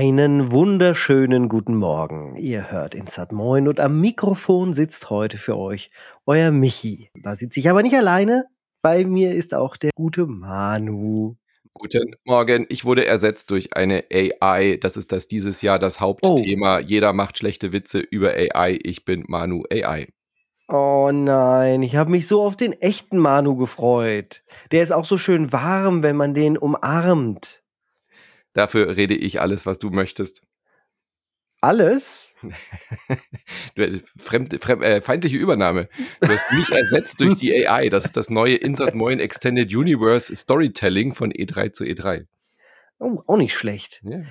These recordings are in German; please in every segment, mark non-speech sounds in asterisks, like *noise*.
Einen wunderschönen guten Morgen. Ihr hört Instat Moin und am Mikrofon sitzt heute für euch euer Michi. Da sitze ich aber nicht alleine. Bei mir ist auch der gute Manu. Guten Morgen. Ich wurde ersetzt durch eine AI. Das ist das dieses Jahr das Hauptthema. Oh. Jeder macht schlechte Witze über AI. Ich bin Manu AI. Oh nein, ich habe mich so auf den echten Manu gefreut. Der ist auch so schön warm, wenn man den umarmt. Dafür rede ich alles, was du möchtest. Alles? *laughs* du, fremd, fremd, äh, feindliche Übernahme. Du hast mich ersetzt durch die *laughs* AI. Das ist das neue Insert Moin Extended Universe Storytelling von E3 zu E3. Oh, auch nicht schlecht. Ja.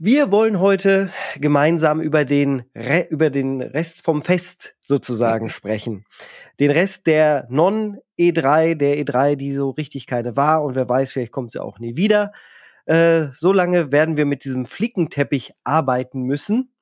Wir wollen heute gemeinsam über den, Re über den Rest vom Fest sozusagen *laughs* sprechen. Den Rest der Non-E3, der E3, die so richtig keine war und wer weiß, vielleicht kommt sie auch nie wieder. Äh, so lange werden wir mit diesem Flickenteppich arbeiten müssen.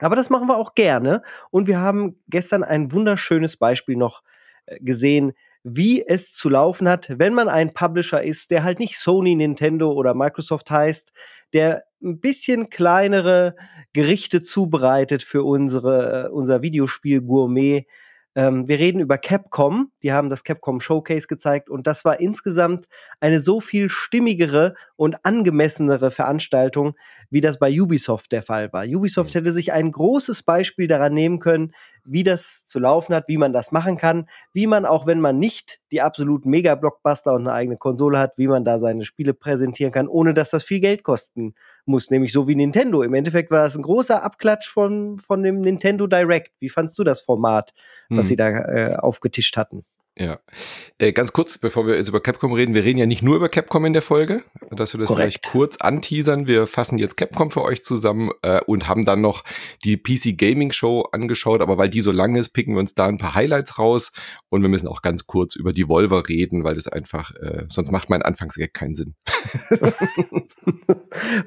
Aber das machen wir auch gerne. Und wir haben gestern ein wunderschönes Beispiel noch äh, gesehen, wie es zu laufen hat, wenn man ein Publisher ist, der halt nicht Sony, Nintendo oder Microsoft heißt, der ein bisschen kleinere Gerichte zubereitet für unsere, äh, unser Videospiel Gourmet ähm, wir reden über Capcom. Die haben das Capcom Showcase gezeigt und das war insgesamt eine so viel stimmigere und angemessenere Veranstaltung, wie das bei Ubisoft der Fall war. Ubisoft mhm. hätte sich ein großes Beispiel daran nehmen können, wie das zu laufen hat, wie man das machen kann, wie man auch wenn man nicht die absoluten Mega-Blockbuster und eine eigene Konsole hat, wie man da seine Spiele präsentieren kann, ohne dass das viel Geld kosten muss, nämlich so wie Nintendo. Im Endeffekt war das ein großer Abklatsch von, von dem Nintendo Direct. Wie fandst du das Format, was hm. sie da äh, aufgetischt hatten? Ja. Äh, ganz kurz, bevor wir jetzt über Capcom reden, wir reden ja nicht nur über Capcom in der Folge, dass wir das Korrekt. vielleicht kurz anteasern. Wir fassen jetzt Capcom für euch zusammen äh, und haben dann noch die PC Gaming Show angeschaut, aber weil die so lang ist, picken wir uns da ein paar Highlights raus und wir müssen auch ganz kurz über die Volver reden, weil das einfach, äh, sonst macht mein Anfangsgag keinen Sinn. *laughs*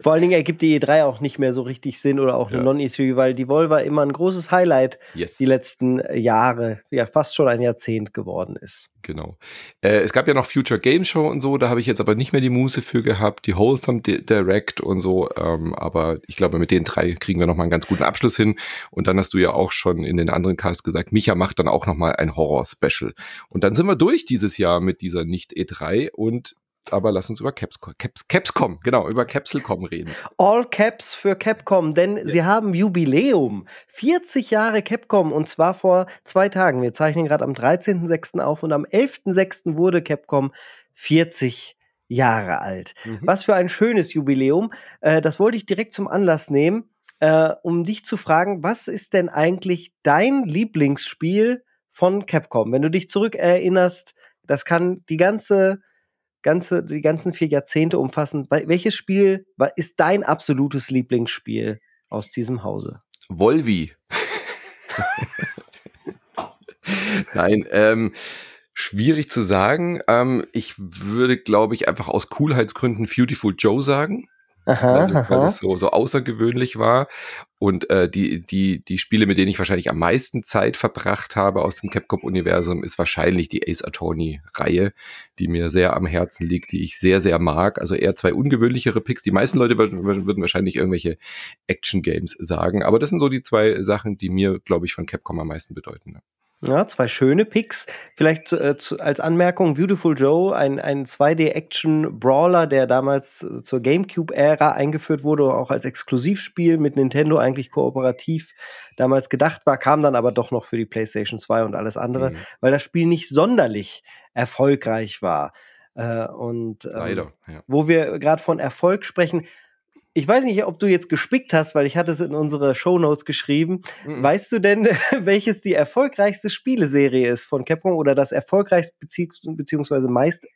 Vor allen Dingen ergibt die E3 auch nicht mehr so richtig Sinn oder auch eine ja. Non-E3, weil die Volver immer ein großes Highlight yes. die letzten Jahre, ja fast schon ein Jahrzehnt geworden ist. Genau. Äh, es gab ja noch Future Game Show und so, da habe ich jetzt aber nicht mehr die Muße für gehabt, die Wholesome Direct und so, ähm, aber ich glaube, mit den drei kriegen wir nochmal einen ganz guten Abschluss hin. Und dann hast du ja auch schon in den anderen Casts gesagt, Micha macht dann auch nochmal ein Horror-Special. Und dann sind wir durch dieses Jahr mit dieser Nicht-E3 und aber lass uns über Caps, Caps, Capscom, genau, über Capsule.com reden. All Caps für Capcom, denn yes. sie haben Jubiläum. 40 Jahre Capcom und zwar vor zwei Tagen. Wir zeichnen gerade am 13.06. auf und am 11.06. wurde Capcom 40 Jahre alt. Mhm. Was für ein schönes Jubiläum. Äh, das wollte ich direkt zum Anlass nehmen, äh, um dich zu fragen, was ist denn eigentlich dein Lieblingsspiel von Capcom? Wenn du dich zurückerinnerst, das kann die ganze ganze, die ganzen vier Jahrzehnte umfassen. Welches Spiel ist dein absolutes Lieblingsspiel aus diesem Hause? Volvi. Nein, ähm, schwierig zu sagen. Ähm, ich würde, glaube ich, einfach aus Coolheitsgründen Beautiful Joe sagen. Aha, weil, weil das so, so außergewöhnlich war. Und äh, die, die, die Spiele, mit denen ich wahrscheinlich am meisten Zeit verbracht habe aus dem Capcom-Universum, ist wahrscheinlich die Ace Attorney-Reihe, die mir sehr am Herzen liegt, die ich sehr, sehr mag. Also eher zwei ungewöhnlichere Picks. Die meisten Leute würden, würden wahrscheinlich irgendwelche Action-Games sagen. Aber das sind so die zwei Sachen, die mir, glaube ich, von Capcom am meisten bedeuten. Ja, zwei schöne Picks. Vielleicht äh, zu, als Anmerkung, Beautiful Joe, ein, ein 2D-Action-Brawler, der damals äh, zur GameCube-Ära eingeführt wurde, auch als Exklusivspiel mit Nintendo eigentlich kooperativ damals gedacht war, kam dann aber doch noch für die PlayStation 2 und alles andere, mhm. weil das Spiel nicht sonderlich erfolgreich war. Äh, und ähm, Leider, ja. wo wir gerade von Erfolg sprechen, ich weiß nicht, ob du jetzt gespickt hast, weil ich hatte es in unsere Shownotes geschrieben. Mhm. Weißt du denn, *laughs* welches die erfolgreichste Spieleserie ist von Capcom oder das erfolgreichste beziehungsweise meist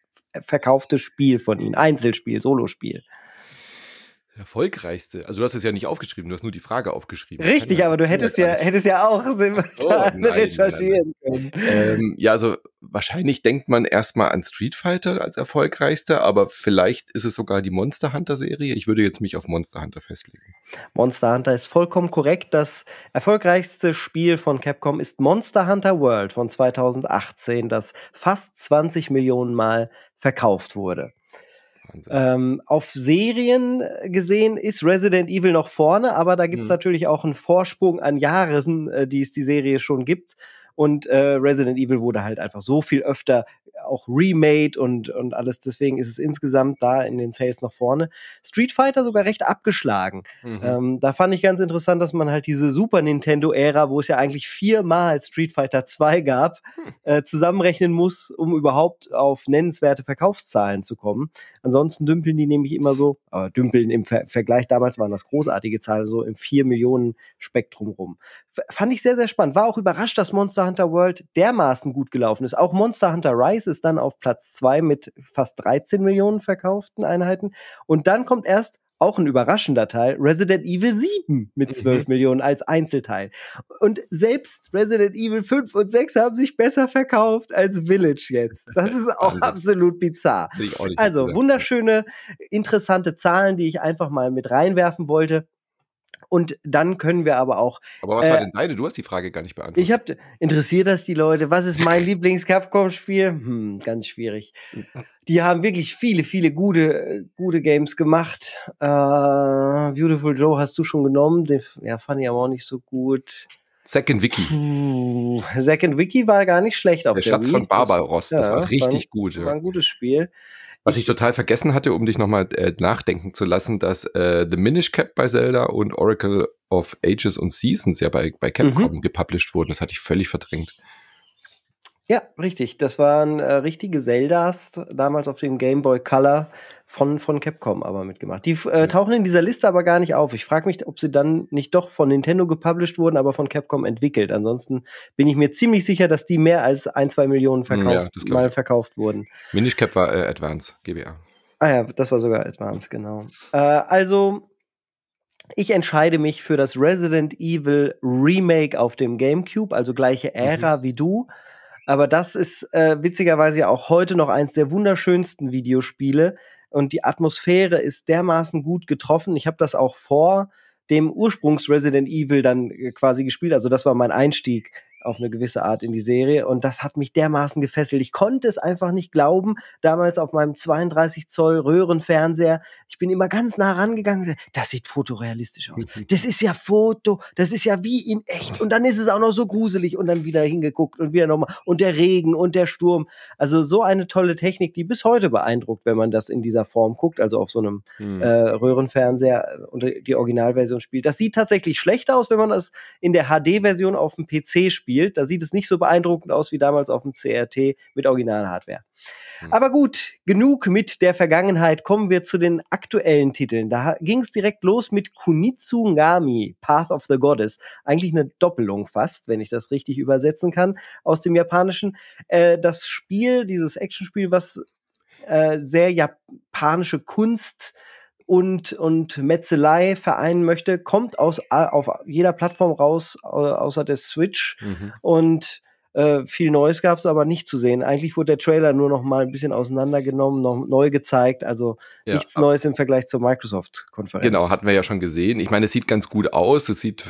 verkaufte Spiel von ihnen? Einzelspiel, Solospiel. Erfolgreichste. Also du hast es ja nicht aufgeschrieben, du hast nur die Frage aufgeschrieben. Richtig, ja, aber du hättest ja, hättest ja auch simultan oh, *laughs* recherchieren können. Ähm, ja, also wahrscheinlich denkt man erstmal an Street Fighter als erfolgreichste, aber vielleicht ist es sogar die Monster Hunter Serie. Ich würde jetzt mich auf Monster Hunter festlegen. Monster Hunter ist vollkommen korrekt. Das erfolgreichste Spiel von Capcom ist Monster Hunter World von 2018, das fast 20 Millionen Mal verkauft wurde. Ähm, auf Serien gesehen ist Resident Evil noch vorne, aber da gibt's hm. natürlich auch einen Vorsprung an Jahren, äh, die es die Serie schon gibt. Und äh, Resident Evil wurde halt einfach so viel öfter auch remade und, und alles. Deswegen ist es insgesamt da in den Sales noch vorne. Street Fighter sogar recht abgeschlagen. Mhm. Ähm, da fand ich ganz interessant, dass man halt diese Super Nintendo-Ära, wo es ja eigentlich viermal Street Fighter 2 gab, hm. äh, zusammenrechnen muss, um überhaupt auf nennenswerte Verkaufszahlen zu kommen. Ansonsten dümpeln die nämlich immer so, aber dümpeln im Ver Vergleich damals waren das großartige Zahlen, so im 4 Millionen Spektrum rum. F fand ich sehr, sehr spannend. War auch überrascht, dass Monster Hunter World dermaßen gut gelaufen ist. Auch Monster Hunter Rise ist dann auf Platz zwei mit fast 13 Millionen verkauften Einheiten. Und dann kommt erst auch ein überraschender Teil, Resident Evil 7 mit 12 mhm. Millionen als Einzelteil. Und selbst Resident Evil 5 und 6 haben sich besser verkauft als Village jetzt. Das ist auch absolut bizarr. Also wunderschöne, interessante Zahlen, die ich einfach mal mit reinwerfen wollte. Und dann können wir aber auch. Aber was äh, war denn deine? Du hast die Frage gar nicht beantwortet. Ich habe interessiert das die Leute. Was ist mein Lieblings-Capcom-Spiel? Hm, ganz schwierig. Die haben wirklich viele, viele gute, gute Games gemacht. Äh, Beautiful Joe hast du schon genommen. Den, ja, fand ich aber auch nicht so gut. Second Wiki. Second Wiki war gar nicht schlecht auf der, der Schatz Wii. von Barbaros, das, das ja, war richtig war ein, gut. Ja. War ein gutes Spiel. Was ich, ich total vergessen hatte, um dich nochmal äh, nachdenken zu lassen, dass äh, The Minish Cap bei Zelda und Oracle of Ages und Seasons ja bei, bei Capcom mhm. gepublished wurden. Das hatte ich völlig verdrängt. Ja, richtig. Das waren äh, richtige Zeldas, damals auf dem Game Boy Color von, von Capcom aber mitgemacht. Die äh, tauchen in dieser Liste aber gar nicht auf. Ich frage mich, ob sie dann nicht doch von Nintendo gepublished wurden, aber von Capcom entwickelt. Ansonsten bin ich mir ziemlich sicher, dass die mehr als ein, zwei Millionen hm, verkauft, ja, mal verkauft wurden. Minish Cap war äh, Advance, GBA. Ah ja, das war sogar Advance, genau. Äh, also, ich entscheide mich für das Resident Evil Remake auf dem GameCube, also gleiche Ära mhm. wie du. Aber das ist äh, witzigerweise ja auch heute noch eins der wunderschönsten Videospiele. Und die Atmosphäre ist dermaßen gut getroffen. Ich habe das auch vor dem Ursprungs Resident Evil dann äh, quasi gespielt. Also das war mein Einstieg auf eine gewisse Art in die Serie. Und das hat mich dermaßen gefesselt. Ich konnte es einfach nicht glauben. Damals auf meinem 32 Zoll Röhrenfernseher. Ich bin immer ganz nah rangegangen. Das sieht fotorealistisch aus. Das ist ja Foto. Das ist ja wie in echt. Und dann ist es auch noch so gruselig. Und dann wieder hingeguckt und wieder nochmal. Und der Regen und der Sturm. Also so eine tolle Technik, die bis heute beeindruckt, wenn man das in dieser Form guckt. Also auf so einem hm. äh, Röhrenfernseher und die Originalversion spielt. Das sieht tatsächlich schlecht aus, wenn man das in der HD-Version auf dem PC spielt gespielt. Da sieht es nicht so beeindruckend aus wie damals auf dem CRT mit Original-Hardware. Mhm. Aber gut, genug mit der Vergangenheit. Kommen wir zu den aktuellen Titeln. Da ging es direkt los mit Kunitsu Ngami, Path of the Goddess. Eigentlich eine Doppelung fast, wenn ich das richtig übersetzen kann, aus dem Japanischen. Äh, das Spiel, dieses Actionspiel, was äh, sehr japanische Kunst und, und Metzelei vereinen möchte, kommt aus, auf jeder Plattform raus, außer der Switch. Mhm. Und äh, viel Neues gab es aber nicht zu sehen. Eigentlich wurde der Trailer nur noch mal ein bisschen auseinandergenommen, noch neu gezeigt. Also ja, nichts Neues im Vergleich zur Microsoft-Konferenz. Genau, hatten wir ja schon gesehen. Ich meine, es sieht ganz gut aus, es sieht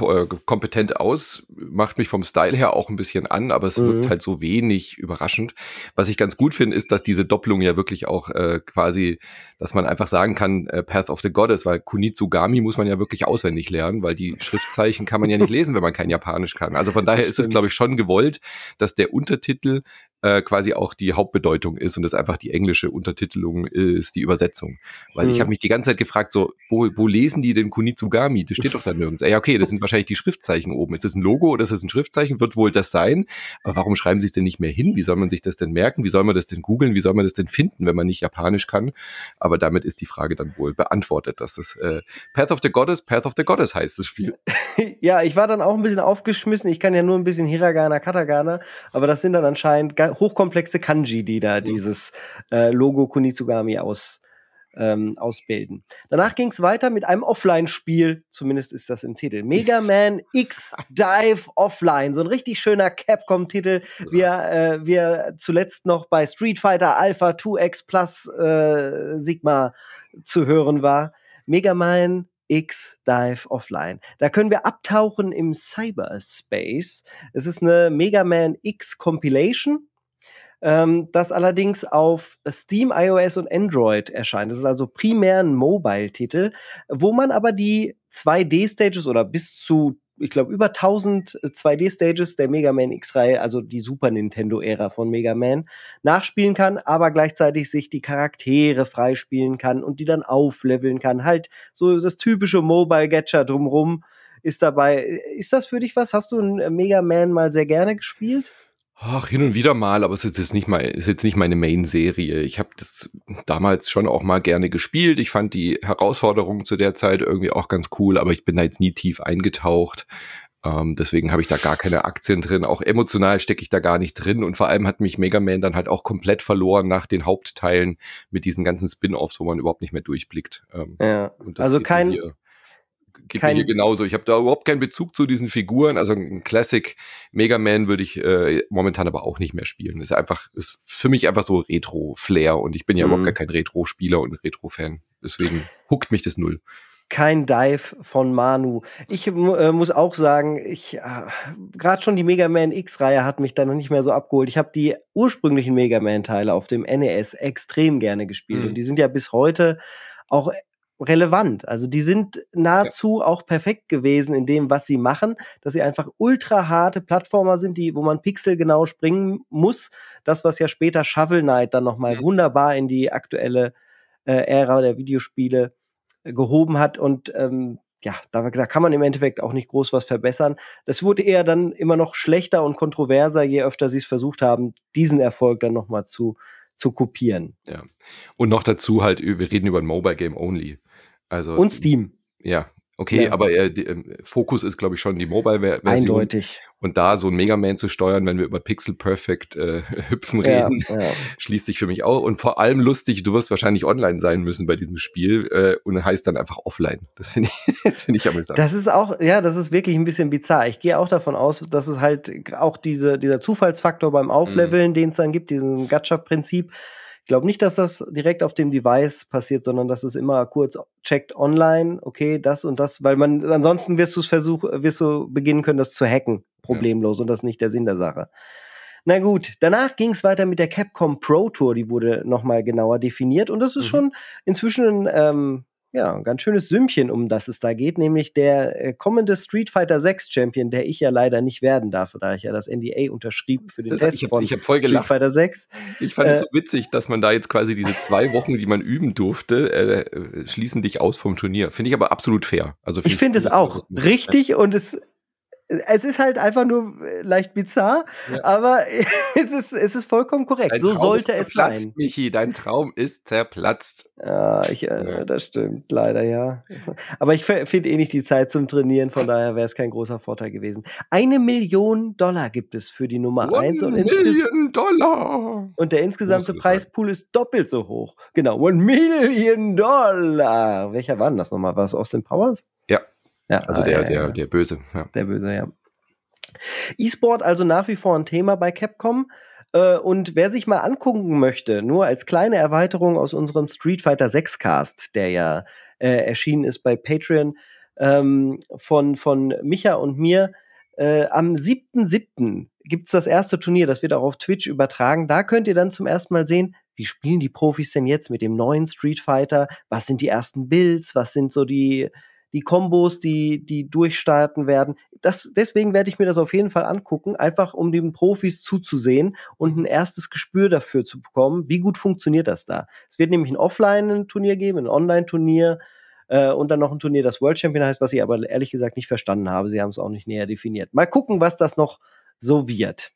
äh, kompetent aus, macht mich vom Style her auch ein bisschen an, aber es mhm. wirkt halt so wenig überraschend. Was ich ganz gut finde, ist, dass diese Doppelung ja wirklich auch äh, quasi, dass man einfach sagen kann, äh, Path of the Goddess, weil Kunitsugami muss man ja wirklich auswendig lernen, weil die Schriftzeichen kann man ja nicht lesen, wenn man kein Japanisch kann. Also von daher ist es, glaube ich, schon gewollt gewollt, dass der Untertitel äh, quasi auch die Hauptbedeutung ist und das einfach die englische Untertitelung ist, die Übersetzung. Weil mhm. ich habe mich die ganze Zeit gefragt, so, wo, wo lesen die denn Kunitsugami? Das steht doch da nirgends. Ja, okay, das sind wahrscheinlich die Schriftzeichen oben. Ist das ein Logo oder ist das ein Schriftzeichen? Wird wohl das sein. Aber warum schreiben sie es denn nicht mehr hin? Wie soll man sich das denn merken? Wie soll man das denn googeln? Wie soll man das denn finden, wenn man nicht Japanisch kann? Aber damit ist die Frage dann wohl beantwortet, dass das äh, Path of the Goddess, Path of the Goddess heißt, das Spiel. *laughs* ja, ich war dann auch ein bisschen aufgeschmissen. Ich kann ja nur ein bisschen Hiragana, Katagana, aber das sind dann anscheinend hochkomplexe Kanji, die da dieses äh, Logo Kunitsugami aus, ähm, ausbilden. Danach ging es weiter mit einem Offline-Spiel, zumindest ist das im Titel. Mega *laughs* Man X Dive Offline, so ein richtig schöner Capcom-Titel, wie er, äh, wie er zuletzt noch bei Street Fighter Alpha 2X Plus äh, Sigma zu hören war. Mega Man X Dive Offline. Da können wir abtauchen im Cyberspace. Es ist eine Mega Man X Compilation ähm, das allerdings auf Steam, iOS und Android erscheint. Das ist also primär ein Mobile-Titel, wo man aber die 2D-Stages oder bis zu ich glaube, über 1000 2D-Stages der Mega Man X-Reihe, also die Super Nintendo-Ära von Mega Man, nachspielen kann, aber gleichzeitig sich die Charaktere freispielen kann und die dann aufleveln kann. Halt so das typische Mobile-Gatcher drumrum ist dabei. Ist das für dich was? Hast du einen Mega Man mal sehr gerne gespielt? Ach, hin und wieder mal, aber es ist jetzt nicht mal, ist jetzt nicht meine Main-Serie. Ich habe das damals schon auch mal gerne gespielt. Ich fand die Herausforderungen zu der Zeit irgendwie auch ganz cool, aber ich bin da jetzt nie tief eingetaucht. Ähm, deswegen habe ich da gar keine Aktien drin. Auch emotional stecke ich da gar nicht drin. Und vor allem hat mich Mega Man dann halt auch komplett verloren nach den Hauptteilen mit diesen ganzen Spin-offs, wo man überhaupt nicht mehr durchblickt. Ähm, ja, also kein, geht kein, mir hier genauso. Ich habe da überhaupt keinen Bezug zu diesen Figuren. Also ein Classic Mega Man würde ich äh, momentan aber auch nicht mehr spielen. Ist einfach, ist für mich einfach so Retro-Flair und ich bin ja mhm. überhaupt gar kein Retro-Spieler und Retro-Fan. Deswegen huckt mich das null kein Dive von Manu. Ich äh, muss auch sagen, ich äh, gerade schon die Mega Man X-Reihe hat mich dann noch nicht mehr so abgeholt. Ich habe die ursprünglichen Mega Man Teile auf dem NES extrem gerne gespielt mhm. und die sind ja bis heute auch relevant. Also die sind nahezu ja. auch perfekt gewesen in dem, was sie machen, dass sie einfach ultra harte Plattformer sind, die, wo man pixelgenau springen muss. Das, was ja später Shovel Knight dann nochmal mhm. wunderbar in die aktuelle äh, Ära der Videospiele äh, gehoben hat und ähm, ja, da, da kann man im Endeffekt auch nicht groß was verbessern. Das wurde eher dann immer noch schlechter und kontroverser, je öfter sie es versucht haben, diesen Erfolg dann nochmal zu, zu kopieren. Ja. Und noch dazu halt, wir reden über ein Mobile Game Only. Also, und Steam. Ja, okay, ja. aber äh, die, äh, Fokus ist, glaube ich, schon die Mobile-Version. Eindeutig. Und da so ein Mega Man zu steuern, wenn wir über Pixel Perfect äh, *laughs* Hüpfen reden, ja, ja. schließt sich für mich auch. Und vor allem lustig, du wirst wahrscheinlich online sein müssen bei diesem Spiel äh, und heißt dann einfach offline. Das finde ich, *laughs* das finde ich amüsant. Das ist auch, ja, das ist wirklich ein bisschen bizarr. Ich gehe auch davon aus, dass es halt auch diese, dieser Zufallsfaktor beim Aufleveln, mhm. den es dann gibt, diesen Gacha-Prinzip, ich glaube nicht, dass das direkt auf dem Device passiert, sondern dass es immer kurz checkt online, okay, das und das, weil man ansonsten wirst du es versuchen, wirst du beginnen können, das zu hacken, problemlos, ja. und das ist nicht der Sinn der Sache. Na gut, danach ging es weiter mit der Capcom Pro Tour, die wurde nochmal genauer definiert und das ist mhm. schon inzwischen ähm, ja, ein ganz schönes Sümmchen, um das es da geht, nämlich der äh, kommende Street Fighter 6 Champion, der ich ja leider nicht werden darf, da ich ja das NDA unterschrieb für den das, Test ich hab, von ich hab voll Street Fighter 6. Ich fand es äh, so witzig, dass man da jetzt quasi diese zwei Wochen, die man üben durfte, äh, schließen dich aus vom Turnier. Finde ich aber absolut fair. Also ich finde es auch richtig und es es ist halt einfach nur äh, leicht bizarr, ja. aber *laughs* es ist, es ist vollkommen korrekt. Dein so Traum sollte es sein. Michi, dein Traum ist zerplatzt. Ja, ich, äh, ja. das stimmt, leider ja. Aber ich finde eh nicht die Zeit zum Trainieren, von daher wäre es kein großer Vorteil gewesen. Eine Million Dollar gibt es für die Nummer One 1 und Million Dollar. Und der insgesamte Preispool ist doppelt so hoch. Genau, One Million Dollar. Welcher war denn das nochmal? War es Austin Powers? Ja. Ja, also der, ja, der, der Böse. Ja. Der Böse, ja. E-Sport also nach wie vor ein Thema bei Capcom. Äh, und wer sich mal angucken möchte, nur als kleine Erweiterung aus unserem Street Fighter 6 Cast, der ja äh, erschienen ist bei Patreon, ähm, von, von Micha und mir, äh, am 7.7. gibt's das erste Turnier, das wird auch auf Twitch übertragen. Da könnt ihr dann zum ersten Mal sehen, wie spielen die Profis denn jetzt mit dem neuen Street Fighter? Was sind die ersten Builds? Was sind so die die Kombos, die, die durchstarten werden. Das, deswegen werde ich mir das auf jeden Fall angucken, einfach um den Profis zuzusehen und ein erstes Gespür dafür zu bekommen, wie gut funktioniert das da. Es wird nämlich ein Offline-Turnier geben, ein Online-Turnier äh, und dann noch ein Turnier, das World Champion heißt, was ich aber ehrlich gesagt nicht verstanden habe. Sie haben es auch nicht näher definiert. Mal gucken, was das noch so wird.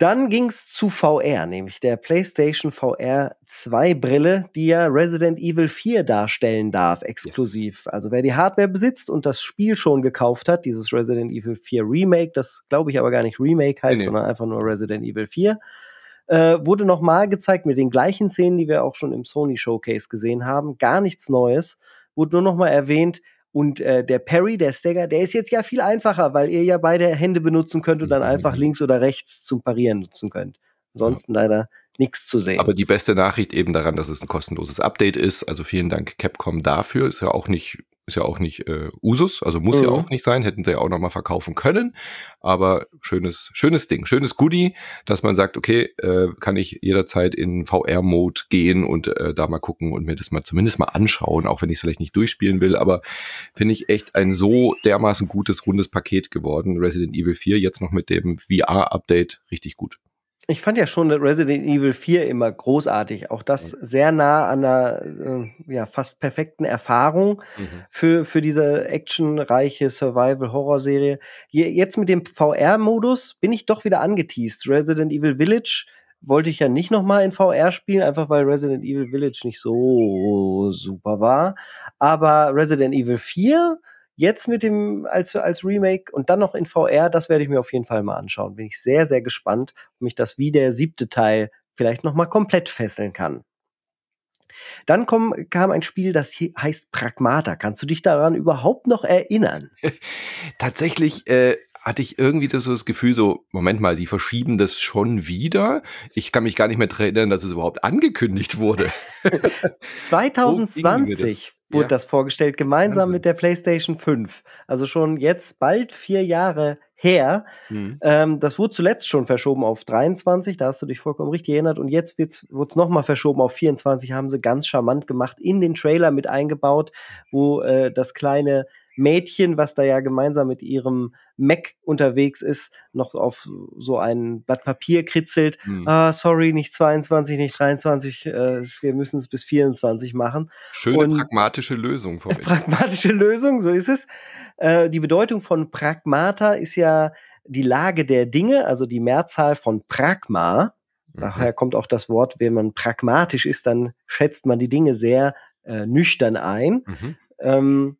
Dann ging's zu VR, nämlich der PlayStation VR 2 Brille, die ja Resident Evil 4 darstellen darf, exklusiv. Yes. Also wer die Hardware besitzt und das Spiel schon gekauft hat, dieses Resident Evil 4 Remake, das glaube ich aber gar nicht Remake heißt, nee, sondern einfach nur Resident Evil 4, äh, wurde nochmal gezeigt mit den gleichen Szenen, die wir auch schon im Sony Showcase gesehen haben. Gar nichts Neues. Wurde nur nochmal erwähnt, und äh, der Parry, der Stagger, der ist jetzt ja viel einfacher, weil ihr ja beide Hände benutzen könnt und dann einfach mhm. links oder rechts zum Parieren nutzen könnt. Ansonsten ja. leider nichts zu sehen. Aber die beste Nachricht eben daran, dass es ein kostenloses Update ist. Also vielen Dank Capcom dafür. Ist ja auch nicht ist ja auch nicht äh, Usus, also muss mhm. ja auch nicht sein, hätten sie ja auch nochmal verkaufen können. Aber schönes, schönes Ding, schönes Goodie, dass man sagt, okay, äh, kann ich jederzeit in VR-Mode gehen und äh, da mal gucken und mir das mal zumindest mal anschauen, auch wenn ich es vielleicht nicht durchspielen will. Aber finde ich echt ein so dermaßen gutes, rundes Paket geworden. Resident Evil 4 jetzt noch mit dem VR-Update richtig gut. Ich fand ja schon Resident Evil 4 immer großartig. Auch das sehr nah an einer äh, ja, fast perfekten Erfahrung mhm. für, für diese actionreiche Survival-Horror-Serie. Jetzt mit dem VR-Modus bin ich doch wieder angeteased. Resident Evil Village wollte ich ja nicht noch mal in VR spielen, einfach weil Resident Evil Village nicht so super war. Aber Resident Evil 4 Jetzt mit dem als, als Remake und dann noch in VR, das werde ich mir auf jeden Fall mal anschauen. Bin ich sehr, sehr gespannt, ob mich das wie der siebte Teil vielleicht noch mal komplett fesseln kann. Dann komm, kam ein Spiel, das heißt Pragmata. Kannst du dich daran überhaupt noch erinnern? *laughs* Tatsächlich äh, hatte ich irgendwie das, so das Gefühl, so, Moment mal, die verschieben das schon wieder. Ich kann mich gar nicht mehr erinnern, dass es überhaupt angekündigt wurde. *laughs* *laughs* 2020 wurde ja. das vorgestellt, gemeinsam Wahnsinn. mit der PlayStation 5. Also schon jetzt bald vier Jahre her. Mhm. Ähm, das wurde zuletzt schon verschoben auf 23, da hast du dich vollkommen richtig erinnert. Und jetzt wurde es nochmal verschoben auf 24, haben sie ganz charmant gemacht, in den Trailer mit eingebaut, wo äh, das kleine Mädchen, was da ja gemeinsam mit ihrem Mac unterwegs ist, noch auf so ein Blatt Papier kritzelt. Hm. Ah, sorry, nicht 22, nicht 23, äh, wir müssen es bis 24 machen. Schöne Und pragmatische Lösung. Von *laughs* pragmatische Lösung, so ist es. Äh, die Bedeutung von Pragmata ist ja die Lage der Dinge, also die Mehrzahl von Pragma. Mhm. Daher kommt auch das Wort, wenn man pragmatisch ist, dann schätzt man die Dinge sehr äh, nüchtern ein. Mhm. Ähm,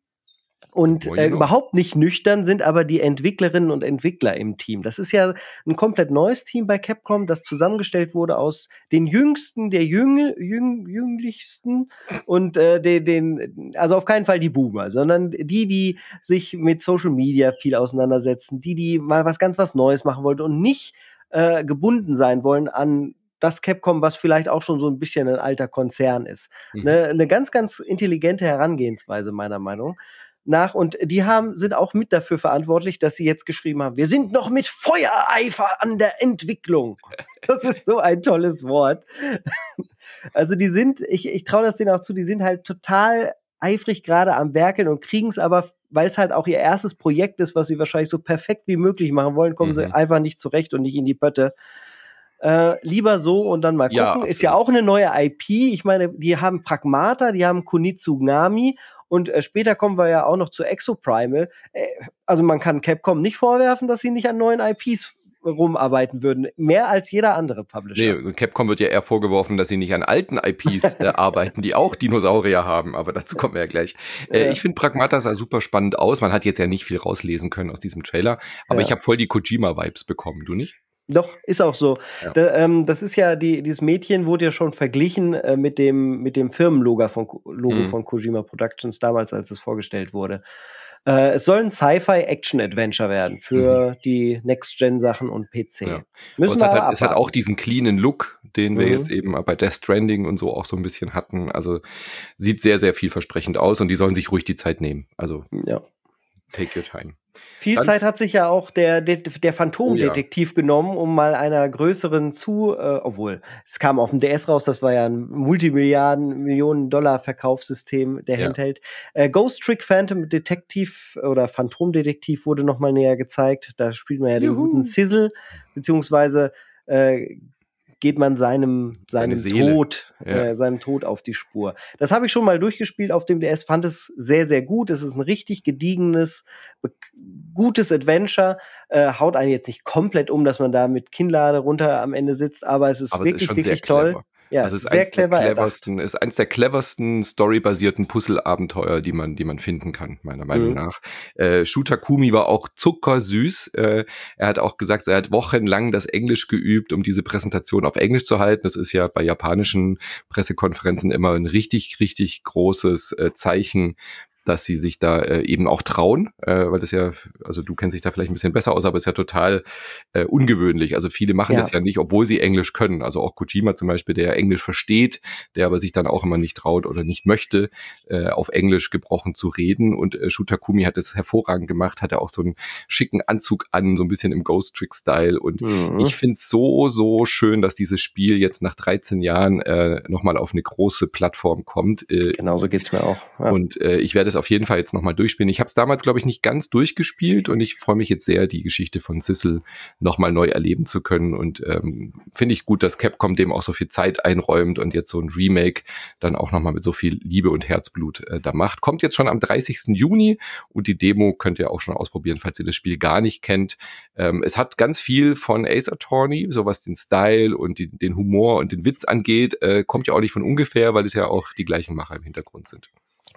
und äh, überhaupt nicht nüchtern sind aber die Entwicklerinnen und Entwickler im Team. Das ist ja ein komplett neues Team bei Capcom, das zusammengestellt wurde aus den Jüngsten, der Jüng, Jüng, Jünglichsten und äh, den, den, also auf keinen Fall die Boomer, sondern die, die sich mit Social Media viel auseinandersetzen, die, die mal was ganz was Neues machen wollten und nicht äh, gebunden sein wollen an das Capcom, was vielleicht auch schon so ein bisschen ein alter Konzern ist. Mhm. Ne, eine ganz, ganz intelligente Herangehensweise meiner Meinung nach und die haben, sind auch mit dafür verantwortlich, dass sie jetzt geschrieben haben, wir sind noch mit Feuereifer an der Entwicklung. Das ist so ein tolles Wort. Also die sind, ich, ich traue das denen auch zu, die sind halt total eifrig gerade am Werkeln und kriegen es aber, weil es halt auch ihr erstes Projekt ist, was sie wahrscheinlich so perfekt wie möglich machen wollen, kommen mhm. sie einfach nicht zurecht und nicht in die Pötte. Äh, lieber so und dann mal gucken. Ja, ist ja auch eine neue IP. Ich meine, die haben Pragmata, die haben Kunitsugami und äh, später kommen wir ja auch noch zu Exoprimal. Äh, also man kann Capcom nicht vorwerfen, dass sie nicht an neuen IPs rumarbeiten würden. Mehr als jeder andere Publisher. Nee, Capcom wird ja eher vorgeworfen, dass sie nicht an alten IPs äh, *laughs* arbeiten, die auch Dinosaurier haben, aber dazu kommen wir ja gleich. Äh, ja. Ich finde Pragmata sah super spannend aus. Man hat jetzt ja nicht viel rauslesen können aus diesem Trailer, aber ja. ich habe voll die Kojima-Vibes bekommen, du nicht? Doch, ist auch so. Ja. Da, ähm, das ist ja, die, dieses Mädchen wurde ja schon verglichen äh, mit dem, mit dem Firmenlogo von, Logo mhm. von Kojima Productions damals, als es vorgestellt wurde. Äh, es soll ein Sci-Fi-Action-Adventure werden für mhm. die Next-Gen-Sachen und PC. Ja. Müssen wir es, hat, halt, es hat auch diesen cleanen Look, den wir mhm. jetzt eben bei Death Stranding und so auch so ein bisschen hatten. Also sieht sehr, sehr vielversprechend aus und die sollen sich ruhig die Zeit nehmen. Also ja. Take your time. Viel Dann, Zeit hat sich ja auch der, der, der Phantomdetektiv oh ja. genommen, um mal einer größeren zu, äh, obwohl es kam auf dem DS raus, das war ja ein Multimilliarden, Millionen Dollar Verkaufssystem der ja. Handheld. Äh, Ghost Trick Phantom Detective oder Phantomdetektiv wurde noch mal näher gezeigt. Da spielt man ja Juhu. den guten Sizzle, beziehungsweise äh, geht man seinem, seinem Seine Tod, ja. äh, seinem Tod auf die Spur. Das habe ich schon mal durchgespielt auf dem DS, fand es sehr, sehr gut. Es ist ein richtig gediegenes, gutes Adventure. Äh, haut einen jetzt nicht komplett um, dass man da mit Kinnlade runter am Ende sitzt, aber es ist aber wirklich, ist wirklich toll. Clever. Ja, also ist sehr clever der cleversten, ist eins der cleversten storybasierten Puzzle-Abenteuer, die man, die man finden kann, meiner Meinung mhm. nach. Äh, Shuta Kumi war auch zuckersüß. Äh, er hat auch gesagt, er hat wochenlang das Englisch geübt, um diese Präsentation auf Englisch zu halten. Das ist ja bei japanischen Pressekonferenzen immer ein richtig, richtig großes äh, Zeichen dass sie sich da äh, eben auch trauen, äh, weil das ja, also du kennst dich da vielleicht ein bisschen besser aus, aber es ist ja total äh, ungewöhnlich. Also viele machen ja. das ja nicht, obwohl sie Englisch können. Also auch Kojima zum Beispiel, der Englisch versteht, der aber sich dann auch immer nicht traut oder nicht möchte, äh, auf Englisch gebrochen zu reden. Und äh, Shutakumi hat es hervorragend gemacht, hat er auch so einen schicken Anzug an, so ein bisschen im Ghost Trick-Style. Und mhm. ich finde es so, so schön, dass dieses Spiel jetzt nach 13 Jahren äh, nochmal auf eine große Plattform kommt. Äh, Genauso geht's mir auch. Ja. Und äh, ich werde es auf jeden Fall jetzt nochmal durchspielen. Ich habe es damals, glaube ich, nicht ganz durchgespielt und ich freue mich jetzt sehr, die Geschichte von Sissel nochmal neu erleben zu können. Und ähm, finde ich gut, dass Capcom dem auch so viel Zeit einräumt und jetzt so ein Remake dann auch nochmal mit so viel Liebe und Herzblut äh, da macht. Kommt jetzt schon am 30. Juni und die Demo könnt ihr auch schon ausprobieren, falls ihr das Spiel gar nicht kennt. Ähm, es hat ganz viel von Ace Attorney, so was den Style und die, den Humor und den Witz angeht, äh, kommt ja auch nicht von ungefähr, weil es ja auch die gleichen Macher im Hintergrund sind.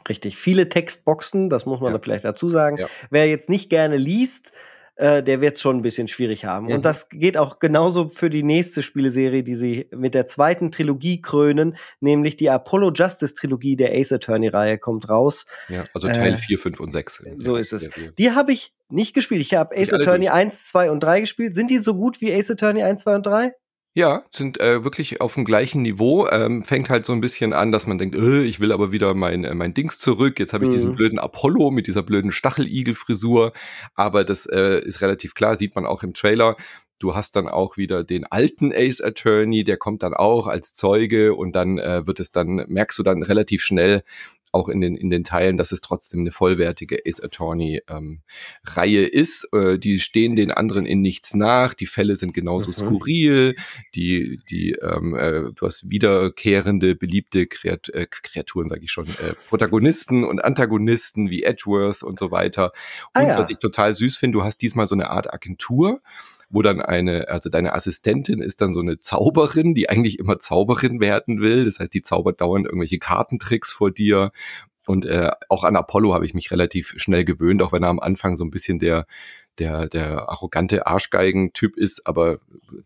Richtig, viele Textboxen, das muss man ja. vielleicht dazu sagen. Ja. Wer jetzt nicht gerne liest, äh, der wird es schon ein bisschen schwierig haben. Mhm. Und das geht auch genauso für die nächste Spieleserie, die sie mit der zweiten Trilogie krönen, nämlich die Apollo Justice Trilogie der Ace Attorney Reihe kommt raus. Ja, also Teil äh, 4, 5 und 6. So ist es. Die habe ich nicht gespielt. Ich habe Ace Attorney 1, 2 und 3 gespielt. Sind die so gut wie Ace Attorney 1, 2 und 3? Ja, sind äh, wirklich auf dem gleichen Niveau. Ähm, fängt halt so ein bisschen an, dass man denkt, äh, ich will aber wieder mein, äh, mein Dings zurück. Jetzt habe ich mhm. diesen blöden Apollo mit dieser blöden Stacheligel-Frisur. Aber das äh, ist relativ klar, sieht man auch im Trailer. Du hast dann auch wieder den alten Ace Attorney, der kommt dann auch als Zeuge und dann äh, wird es dann, merkst du dann relativ schnell, auch in den, in den Teilen, dass es trotzdem eine vollwertige Ace Attorney ähm, Reihe ist. Äh, die stehen den anderen in nichts nach. Die Fälle sind genauso mhm. skurril. Die, die, ähm, äh, du hast wiederkehrende, beliebte Kreat äh, Kreaturen, sage ich schon, äh, Protagonisten und Antagonisten wie Edgeworth und so weiter. Und ah, ja. was ich total süß finde, du hast diesmal so eine Art Agentur wo dann eine, also deine Assistentin ist dann so eine Zauberin, die eigentlich immer Zauberin werden will. Das heißt, die zaubert dauernd irgendwelche Kartentricks vor dir. Und äh, auch an Apollo habe ich mich relativ schnell gewöhnt, auch wenn er am Anfang so ein bisschen der der, der arrogante Arschgeigen-Typ ist, aber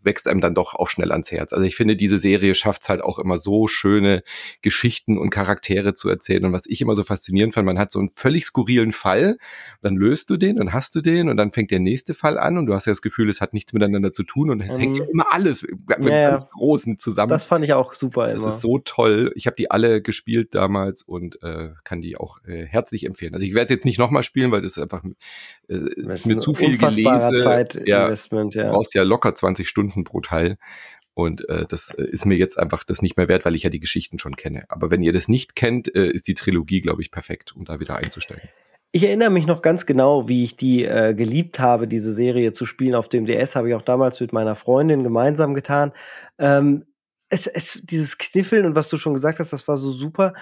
wächst einem dann doch auch schnell ans Herz. Also ich finde, diese Serie schafft es halt auch immer so schöne Geschichten und Charaktere zu erzählen. Und was ich immer so faszinierend fand, man hat so einen völlig skurrilen Fall, dann löst du den, dann hast du den und dann fängt der nächste Fall an und du hast ja das Gefühl, es hat nichts miteinander zu tun und es mhm. hängt ja immer alles mit ja, ganz Großen zusammen. Das fand ich auch super. Das immer. ist so toll. Ich habe die alle gespielt damals und äh, kann die auch äh, herzlich empfehlen. Also ich werde jetzt nicht nochmal spielen, weil das einfach äh, ist mir zu viel Unfassbarer gelese. Zeitinvestment, ja. Du brauchst ja locker 20 Stunden pro Teil. Und äh, das äh, ist mir jetzt einfach das nicht mehr wert, weil ich ja die Geschichten schon kenne. Aber wenn ihr das nicht kennt, äh, ist die Trilogie, glaube ich, perfekt, um da wieder einzusteigen. Ich erinnere mich noch ganz genau, wie ich die äh, geliebt habe, diese Serie zu spielen auf dem DS. Habe ich auch damals mit meiner Freundin gemeinsam getan. Ähm, es, es, dieses Kniffeln und was du schon gesagt hast, das war so super.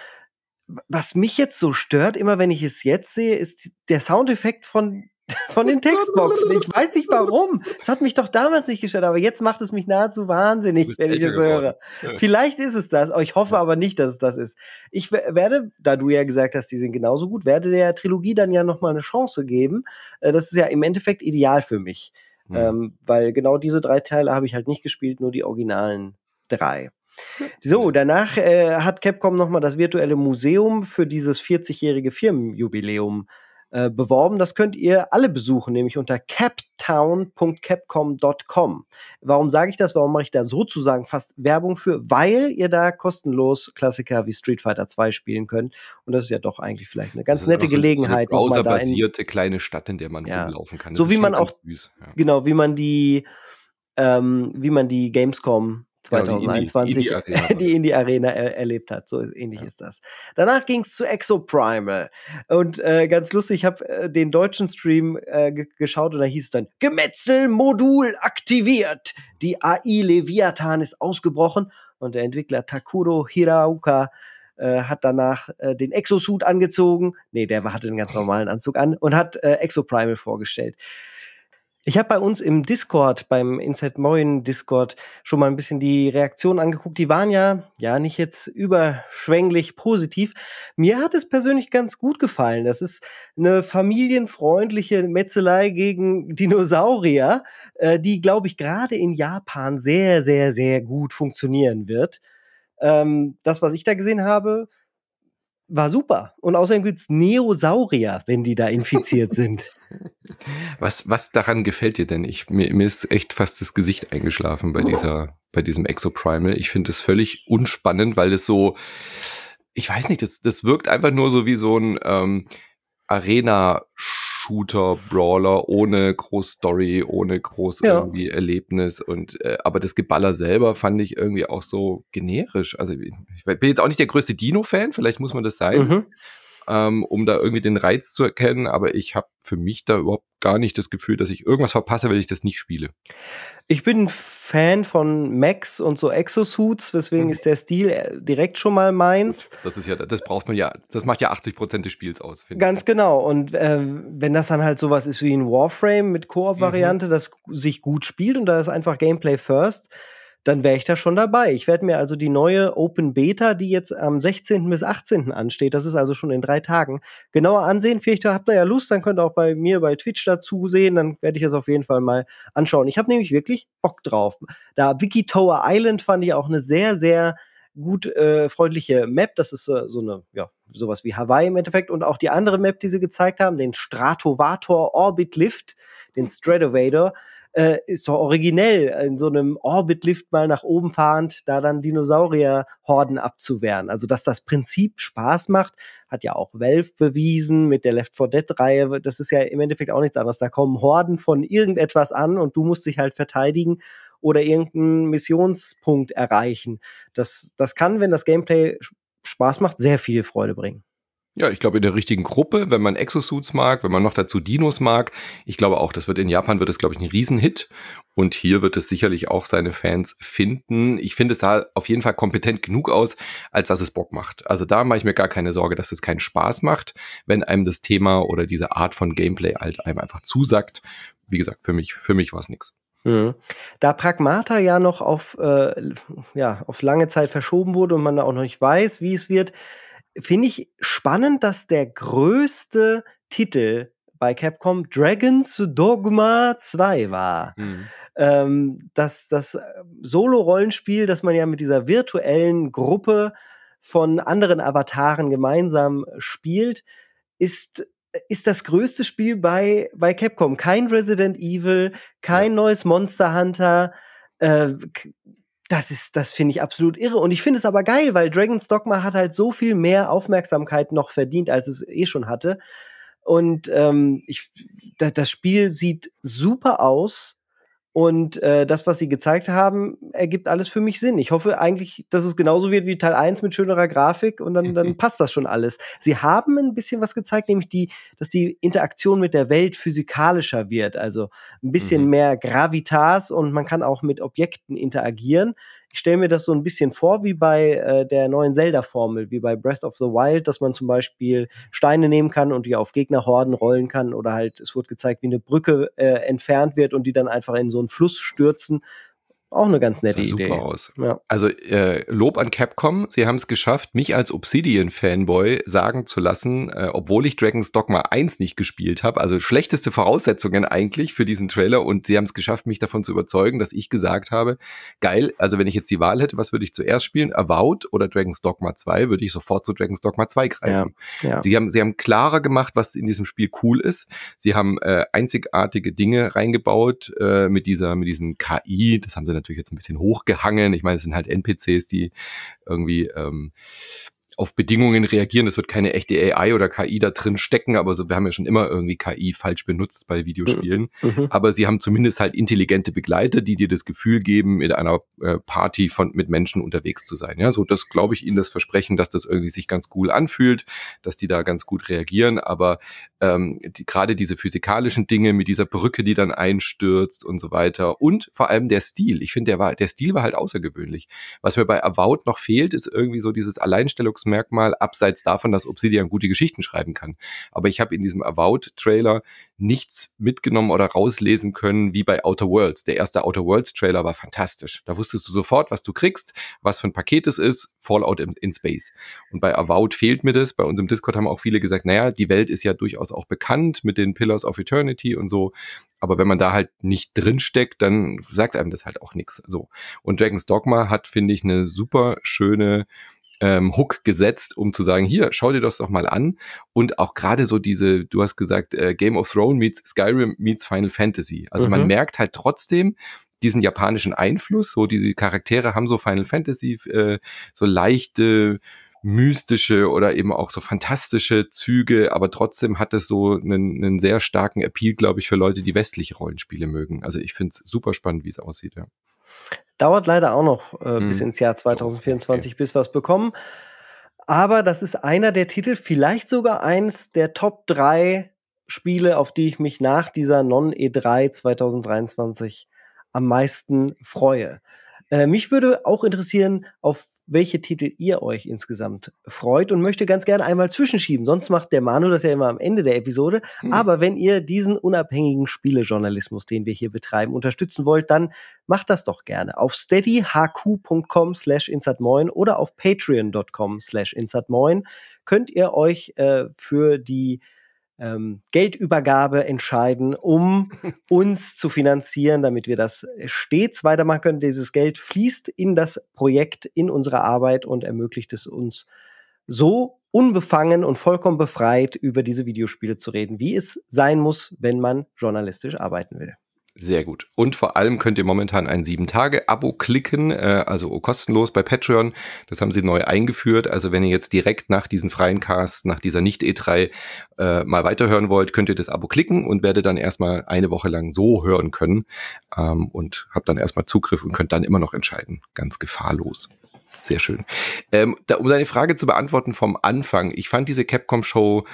Was mich jetzt so stört, immer wenn ich es jetzt sehe, ist der Soundeffekt von *laughs* von den Textboxen. Ich weiß nicht *laughs* warum. Es hat mich doch damals nicht gestört, aber jetzt macht es mich nahezu wahnsinnig, wenn ich es höre. Vielleicht ist es das, ich hoffe aber nicht, dass es das ist. Ich werde, da du ja gesagt hast, die sind genauso gut, werde der Trilogie dann ja nochmal eine Chance geben. Äh, das ist ja im Endeffekt ideal für mich. Mhm. Ähm, weil genau diese drei Teile habe ich halt nicht gespielt, nur die originalen drei. So, danach äh, hat Capcom nochmal das virtuelle Museum für dieses 40-jährige Firmenjubiläum äh, beworben. Das könnt ihr alle besuchen, nämlich unter captown.capcom.com. Warum sage ich das? Warum mache ich da sozusagen fast Werbung für? Weil ihr da kostenlos Klassiker wie Street Fighter 2 spielen könnt. Und das ist ja doch eigentlich vielleicht eine ganz nette Gelegenheit. So eine browserbasierte kleine Stadt, in der man ja. rumlaufen kann. Das so wie man auch, ja. genau, wie man die, ähm, wie man die Gamescom 2021 ja, die Indie-Arena *laughs* er erlebt hat. So ähnlich ja. ist das. Danach ging es zu Exoprimal. Und äh, ganz lustig, ich habe äh, den deutschen Stream äh, geschaut und da hieß es dann, Gemetzelmodul aktiviert. Die AI Leviathan ist ausgebrochen und der Entwickler Takuro Hiraoka äh, hat danach äh, den Exosuit angezogen. Nee, der hatte einen ganz normalen Anzug an und hat äh, Exoprimal vorgestellt. Ich habe bei uns im Discord, beim Inside Moin Discord, schon mal ein bisschen die Reaktionen angeguckt. Die waren ja, ja, nicht jetzt überschwänglich positiv. Mir hat es persönlich ganz gut gefallen. Das ist eine familienfreundliche Metzelei gegen Dinosaurier, äh, die, glaube ich, gerade in Japan sehr, sehr, sehr gut funktionieren wird. Ähm, das, was ich da gesehen habe, war super. Und außerdem gibt's Neosaurier, wenn die da infiziert sind. *laughs* Was, was daran gefällt dir denn? Ich, mir, mir ist echt fast das Gesicht eingeschlafen bei dieser, bei diesem Exoprimal. Ich finde es völlig unspannend, weil es so, ich weiß nicht, das, das wirkt einfach nur so wie so ein ähm, Arena- Shooter-Brawler ohne groß Story, ohne groß ja. irgendwie Erlebnis und äh, aber das Geballer selber fand ich irgendwie auch so generisch. Also ich bin jetzt auch nicht der größte Dino-Fan, vielleicht muss man das sein. Mhm ähm, um da irgendwie den Reiz zu erkennen. Aber ich habe für mich da überhaupt gar nicht das Gefühl, dass ich irgendwas verpasse, wenn ich das nicht spiele. Ich bin Fan von Max und so Exosuits, deswegen mhm. ist der Stil äh, direkt schon mal meins. Das ist ja, das braucht man ja, das macht ja 80 Prozent des Spiels aus. Ganz ich. genau. Und äh, wenn das dann halt sowas ist wie ein Warframe mit Koop-Variante, mhm. das sich gut spielt und da ist einfach Gameplay first, dann wäre ich da schon dabei. Ich werde mir also die neue Open Beta, die jetzt am 16. bis 18. ansteht, das ist also schon in drei Tagen, genauer ansehen. Vielleicht habt ihr ja Lust, dann könnt ihr auch bei mir bei Twitch dazu sehen, dann werde ich es auf jeden Fall mal anschauen. Ich habe nämlich wirklich Bock drauf. Da Wiki Tower Island fand ich auch eine sehr, sehr gut äh, freundliche Map. Das ist äh, so eine, ja, sowas wie Hawaii im Endeffekt. Und auch die andere Map, die sie gezeigt haben, den Stratovator Orbit Lift, den Stratovator äh, ist doch originell, in so einem Orbit-Lift mal nach oben fahrend, da dann Dinosaurier-Horden abzuwehren. Also, dass das Prinzip Spaß macht, hat ja auch Valve bewiesen mit der Left 4 Dead-Reihe. Das ist ja im Endeffekt auch nichts anderes. Da kommen Horden von irgendetwas an und du musst dich halt verteidigen oder irgendeinen Missionspunkt erreichen. Das, das kann, wenn das Gameplay Spaß macht, sehr viel Freude bringen. Ja, ich glaube in der richtigen Gruppe, wenn man Exosuits mag, wenn man noch dazu Dinos mag. Ich glaube auch, das wird in Japan wird es glaube ich ein Riesenhit und hier wird es sicherlich auch seine Fans finden. Ich finde es sah auf jeden Fall kompetent genug aus, als dass es Bock macht. Also da mache ich mir gar keine Sorge, dass es keinen Spaß macht, wenn einem das Thema oder diese Art von Gameplay halt einem einfach zusagt. Wie gesagt, für mich für mich war es. Mhm. Da Pragmata ja noch auf, äh, ja, auf lange Zeit verschoben wurde und man da auch noch nicht weiß, wie es wird, finde ich spannend, dass der größte Titel bei Capcom Dragon's Dogma 2 war. Mhm. Ähm, das das äh, Solo-Rollenspiel, das man ja mit dieser virtuellen Gruppe von anderen Avataren gemeinsam spielt, ist ist das größte Spiel bei, bei Capcom. Kein Resident Evil, kein ja. neues Monster Hunter, äh, das ist, das finde ich absolut irre. Und ich finde es aber geil, weil Dragon's Dogma hat halt so viel mehr Aufmerksamkeit noch verdient, als es eh schon hatte. Und ähm, ich, das Spiel sieht super aus. Und äh, das, was sie gezeigt haben, ergibt alles für mich Sinn. Ich hoffe eigentlich, dass es genauso wird wie Teil 1 mit schönerer Grafik und dann, dann *laughs* passt das schon alles. Sie haben ein bisschen was gezeigt, nämlich die, dass die Interaktion mit der Welt physikalischer wird. Also ein bisschen mhm. mehr Gravitas und man kann auch mit Objekten interagieren. Ich stelle mir das so ein bisschen vor wie bei äh, der neuen Zelda-Formel, wie bei Breath of the Wild, dass man zum Beispiel Steine nehmen kann und die auf Gegnerhorden rollen kann oder halt, es wird gezeigt, wie eine Brücke äh, entfernt wird und die dann einfach in so einen Fluss stürzen auch eine ganz nette Idee. Super aus. Ja. Also äh, Lob an Capcom, sie haben es geschafft, mich als Obsidian-Fanboy sagen zu lassen, äh, obwohl ich Dragon's Dogma 1 nicht gespielt habe, also schlechteste Voraussetzungen eigentlich für diesen Trailer und sie haben es geschafft, mich davon zu überzeugen, dass ich gesagt habe, geil, also wenn ich jetzt die Wahl hätte, was würde ich zuerst spielen, Avowed oder Dragon's Dogma 2, würde ich sofort zu Dragon's Dogma 2 greifen. Ja. Ja. Sie, haben, sie haben klarer gemacht, was in diesem Spiel cool ist. Sie haben äh, einzigartige Dinge reingebaut äh, mit dieser, mit diesen KI, das haben sie natürlich jetzt ein bisschen hochgehangen. Ich meine, es sind halt NPCs, die irgendwie ähm, auf Bedingungen reagieren. Es wird keine echte AI oder KI da drin stecken, aber so, wir haben ja schon immer irgendwie KI falsch benutzt bei Videospielen. Mhm. mhm. Aber sie haben zumindest halt intelligente Begleiter, die dir das Gefühl geben, mit einer äh, Party von mit Menschen unterwegs zu sein. Ja, so das glaube ich ihnen das Versprechen, dass das irgendwie sich ganz cool anfühlt, dass die da ganz gut reagieren. Aber ähm, die, gerade diese physikalischen Dinge mit dieser Brücke, die dann einstürzt und so weiter und vor allem der Stil. Ich finde, der war der Stil war halt außergewöhnlich. Was mir bei Avowed noch fehlt, ist irgendwie so dieses Alleinstellungs Alleinstellungsmerkmal, abseits davon, dass Obsidian gute Geschichten schreiben kann. Aber ich habe in diesem Avowed-Trailer nichts mitgenommen oder rauslesen können wie bei Outer Worlds. Der erste Outer Worlds-Trailer war fantastisch. Da wusstest du sofort, was du kriegst, was für ein Paket es ist, Fallout in, in Space. Und bei Avowed fehlt mir das. Bei uns im Discord haben auch viele gesagt, naja, die Welt ist ja durchaus auch bekannt mit den Pillars of Eternity und so. Aber wenn man da halt nicht drin steckt, dann sagt einem das halt auch nichts. So. Und Dragon's Dogma hat, finde ich, eine super schöne ähm, Hook gesetzt, um zu sagen, hier, schau dir das doch mal an. Und auch gerade so diese, du hast gesagt, äh, Game of Thrones meets Skyrim meets Final Fantasy. Also mhm. man merkt halt trotzdem diesen japanischen Einfluss. So diese Charaktere haben so Final Fantasy, äh, so leichte mystische oder eben auch so fantastische Züge, aber trotzdem hat es so einen, einen sehr starken Appeal, glaube ich, für Leute, die westliche Rollenspiele mögen. Also ich finde es super spannend, wie es aussieht, ja. Dauert leider auch noch äh, hm. bis ins Jahr 2024, okay. bis wir es bekommen. Aber das ist einer der Titel, vielleicht sogar eins der Top 3 Spiele, auf die ich mich nach dieser Non-E3 2023 am meisten freue. Äh, mich würde auch interessieren, auf welche Titel ihr euch insgesamt freut und möchte ganz gerne einmal zwischenschieben. Sonst macht der Manu das ja immer am Ende der Episode. Hm. Aber wenn ihr diesen unabhängigen Spielejournalismus, den wir hier betreiben, unterstützen wollt, dann macht das doch gerne auf steadyhq.com slash insatmoin oder auf patreon.com slash insatmoin könnt ihr euch äh, für die ähm, Geldübergabe entscheiden, um *laughs* uns zu finanzieren, damit wir das stets weitermachen können. Dieses Geld fließt in das Projekt, in unsere Arbeit und ermöglicht es uns so unbefangen und vollkommen befreit über diese Videospiele zu reden, wie es sein muss, wenn man journalistisch arbeiten will. Sehr gut. Und vor allem könnt ihr momentan ein 7-Tage-Abo klicken, äh, also kostenlos bei Patreon. Das haben sie neu eingeführt. Also wenn ihr jetzt direkt nach diesen freien Casts, nach dieser Nicht-E3 äh, mal weiterhören wollt, könnt ihr das Abo klicken und werdet dann erstmal eine Woche lang so hören können ähm, und habt dann erstmal Zugriff und könnt dann immer noch entscheiden. Ganz gefahrlos. Sehr schön. Ähm, da, um deine Frage zu beantworten vom Anfang. Ich fand diese Capcom-Show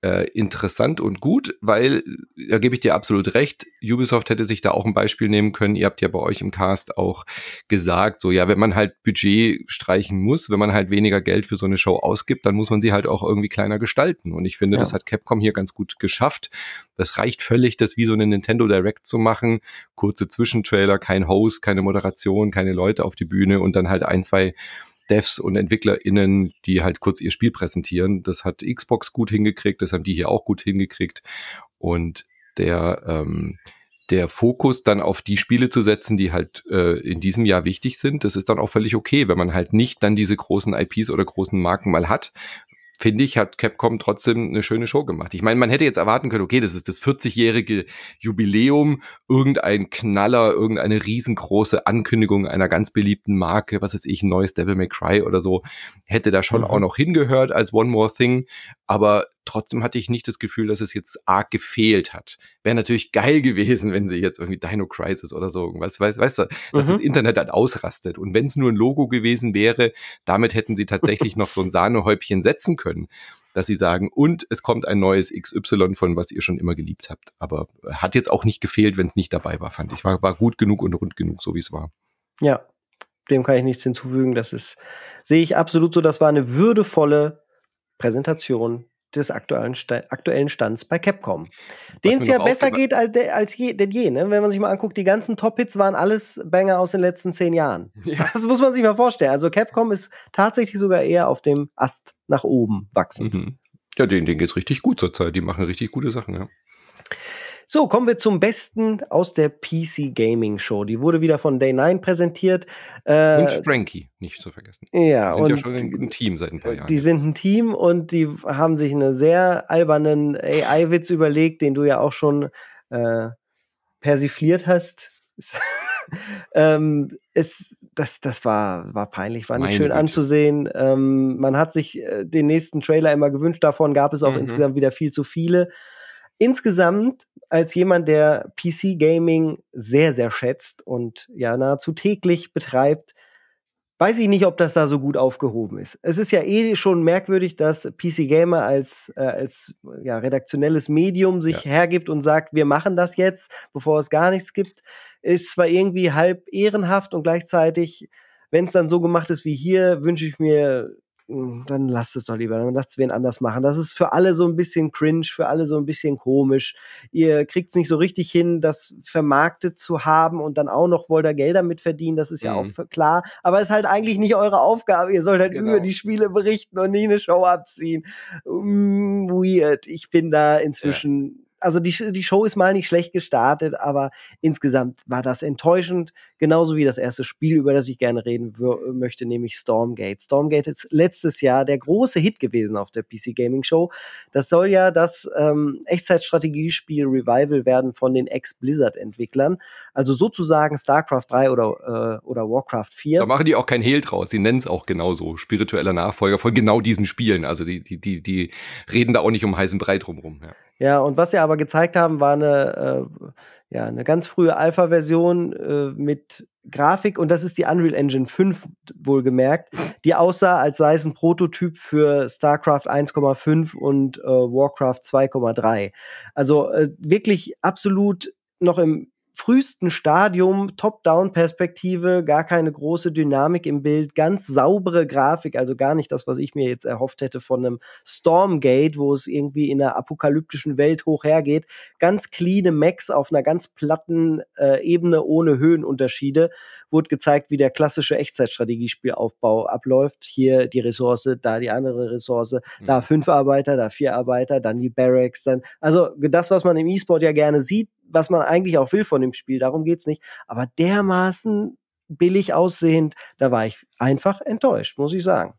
äh, interessant und gut, weil, da gebe ich dir absolut recht, Ubisoft hätte sich da auch ein Beispiel nehmen können. Ihr habt ja bei euch im Cast auch gesagt, so ja, wenn man halt Budget streichen muss, wenn man halt weniger Geld für so eine Show ausgibt, dann muss man sie halt auch irgendwie kleiner gestalten. Und ich finde, ja. das hat Capcom hier ganz gut geschafft. Das reicht völlig, das wie so eine Nintendo Direct zu machen. Kurze Zwischentrailer, kein Host, keine Moderation, keine Leute auf die Bühne und dann halt ein, zwei Devs und EntwicklerInnen, die halt kurz ihr Spiel präsentieren. Das hat Xbox gut hingekriegt, das haben die hier auch gut hingekriegt. Und der, ähm, der Fokus dann auf die Spiele zu setzen, die halt äh, in diesem Jahr wichtig sind, das ist dann auch völlig okay, wenn man halt nicht dann diese großen IPs oder großen Marken mal hat, finde ich, hat Capcom trotzdem eine schöne Show gemacht. Ich meine, man hätte jetzt erwarten können, okay, das ist das 40-jährige Jubiläum, irgendein Knaller, irgendeine riesengroße Ankündigung einer ganz beliebten Marke, was weiß ich, ein neues Devil May Cry oder so, hätte da schon mhm. auch noch hingehört als One More Thing. Aber trotzdem hatte ich nicht das Gefühl, dass es jetzt arg gefehlt hat. Wäre natürlich geil gewesen, wenn sie jetzt irgendwie Dino Crisis oder so irgendwas, weißt, weißt du, dass mhm. das Internet dann ausrastet. Und wenn es nur ein Logo gewesen wäre, damit hätten sie tatsächlich noch so ein Sahnehäubchen setzen können, dass sie sagen, und es kommt ein neues XY von was ihr schon immer geliebt habt. Aber hat jetzt auch nicht gefehlt, wenn es nicht dabei war, fand ich. War, war gut genug und rund genug, so wie es war. Ja, dem kann ich nichts hinzufügen. Das ist, sehe ich absolut so. Das war eine würdevolle Präsentation des aktuellen, aktuellen Stands bei Capcom. Den es ja besser geht als, als je, denn je. Ne? Wenn man sich mal anguckt, die ganzen Top-Hits waren alles Banger aus den letzten zehn Jahren. *laughs* Ja. Das muss man sich mal vorstellen. Also Capcom ist tatsächlich sogar eher auf dem Ast nach oben wachsend. Mhm. Ja, denen, denen geht's richtig gut zurzeit. Die machen richtig gute Sachen, ja. So, kommen wir zum Besten aus der PC Gaming Show. Die wurde wieder von Day 9 präsentiert. Äh, und Frankie, nicht zu vergessen. Ja, die sind und ja schon ein Team seit ein paar Jahren. Die sind ein Team und die haben sich einen sehr albernen AI-Witz überlegt, den du ja auch schon äh, persifliert hast. *laughs* ähm, es, das, das war, war peinlich, war nicht Meine schön Güte. anzusehen. Ähm, man hat sich äh, den nächsten Trailer immer gewünscht, davon gab es auch mhm. insgesamt wieder viel zu viele. Insgesamt als jemand, der PC-Gaming sehr, sehr schätzt und ja nahezu täglich betreibt, weiß ich nicht, ob das da so gut aufgehoben ist. Es ist ja eh schon merkwürdig, dass PC Gamer als, äh, als ja, redaktionelles Medium sich ja. hergibt und sagt, wir machen das jetzt, bevor es gar nichts gibt. Ist zwar irgendwie halb ehrenhaft und gleichzeitig, wenn es dann so gemacht ist wie hier, wünsche ich mir dann lasst es doch lieber, dann lasst es wen anders machen. Das ist für alle so ein bisschen cringe, für alle so ein bisschen komisch. Ihr kriegt es nicht so richtig hin, das vermarktet zu haben und dann auch noch wollt ihr Gelder mit verdienen, das ist mhm. ja auch mhm. klar. Aber es ist halt eigentlich nicht eure Aufgabe. Ihr sollt halt genau. über die Spiele berichten und nie eine Show abziehen. Mm, weird. Ich bin da inzwischen also die, die Show ist mal nicht schlecht gestartet, aber insgesamt war das enttäuschend, genauso wie das erste Spiel, über das ich gerne reden möchte, nämlich Stormgate. Stormgate ist letztes Jahr der große Hit gewesen auf der PC Gaming Show. Das soll ja das ähm, Echtzeitstrategiespiel Revival werden von den Ex-Blizzard-Entwicklern. Also sozusagen StarCraft 3 oder, äh, oder Warcraft 4. Da machen die auch kein Hehl draus. Sie nennen es auch genauso. Spiritueller Nachfolger von genau diesen Spielen. Also die, die, die, die reden da auch nicht um heißen Brei drumrum. Ja. Ja, und was sie aber gezeigt haben, war eine, äh, ja, eine ganz frühe Alpha-Version äh, mit Grafik und das ist die Unreal Engine 5 wohlgemerkt, die aussah, als sei es ein Prototyp für StarCraft 1,5 und äh, Warcraft 2,3. Also äh, wirklich absolut noch im frühesten Stadium, Top-Down-Perspektive, gar keine große Dynamik im Bild, ganz saubere Grafik, also gar nicht das, was ich mir jetzt erhofft hätte von einem Stormgate, wo es irgendwie in einer apokalyptischen Welt hoch hergeht. Ganz cleane Max auf einer ganz platten äh, Ebene ohne Höhenunterschiede. Wurde gezeigt, wie der klassische Echtzeitstrategiespielaufbau abläuft. Hier die Ressource, da die andere Ressource, mhm. da fünf Arbeiter, da vier Arbeiter, dann die Barracks, dann, also das, was man im E-Sport ja gerne sieht, was man eigentlich auch will von dem Spiel, darum geht's nicht. Aber dermaßen billig aussehend, da war ich einfach enttäuscht, muss ich sagen.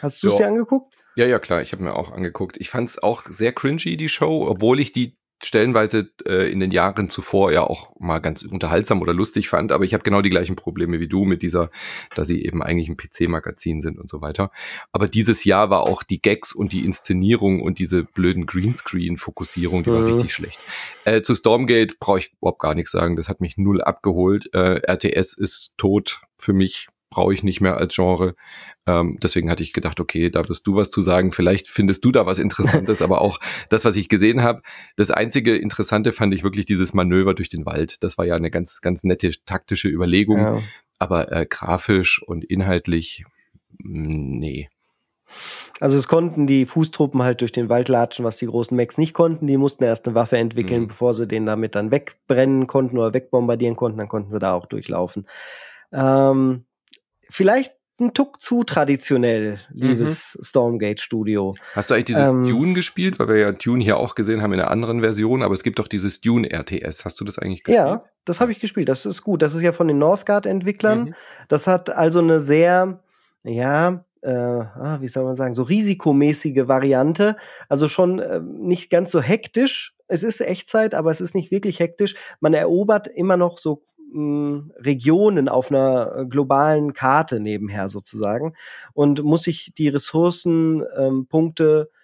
Hast du es dir angeguckt? Ja, ja, klar, ich habe mir auch angeguckt. Ich fand es auch sehr cringy, die Show, obwohl ich die stellenweise äh, in den Jahren zuvor ja auch mal ganz unterhaltsam oder lustig fand, aber ich habe genau die gleichen Probleme wie du mit dieser, dass sie eben eigentlich ein PC-Magazin sind und so weiter. Aber dieses Jahr war auch die Gags und die Inszenierung und diese blöden Greenscreen-Fokussierung, die mhm. war richtig schlecht. Äh, zu Stormgate brauche ich überhaupt gar nichts sagen, das hat mich null abgeholt. Äh, RTS ist tot für mich brauche ich nicht mehr als Genre. Ähm, deswegen hatte ich gedacht, okay, da wirst du was zu sagen. Vielleicht findest du da was Interessantes, *laughs* aber auch das, was ich gesehen habe. Das einzige Interessante fand ich wirklich dieses Manöver durch den Wald. Das war ja eine ganz, ganz nette taktische Überlegung. Ja. Aber äh, grafisch und inhaltlich, mm, nee. Also es konnten die Fußtruppen halt durch den Wald latschen, was die großen Mechs nicht konnten. Die mussten erst eine Waffe entwickeln, mhm. bevor sie den damit dann wegbrennen konnten oder wegbombardieren konnten. Dann konnten sie da auch durchlaufen. Ähm, vielleicht ein Tuck zu traditionell, liebes mhm. Stormgate Studio. Hast du eigentlich dieses ähm, Dune gespielt? Weil wir ja Dune hier auch gesehen haben in einer anderen Version, aber es gibt doch dieses Dune RTS. Hast du das eigentlich gespielt? Ja, das habe ich gespielt. Das ist gut. Das ist ja von den Northgard-Entwicklern. Mhm. Das hat also eine sehr, ja, äh, ah, wie soll man sagen, so risikomäßige Variante. Also schon äh, nicht ganz so hektisch. Es ist Echtzeit, aber es ist nicht wirklich hektisch. Man erobert immer noch so Regionen auf einer äh, globalen Karte nebenher sozusagen und muss sich die Ressourcenpunkte ähm,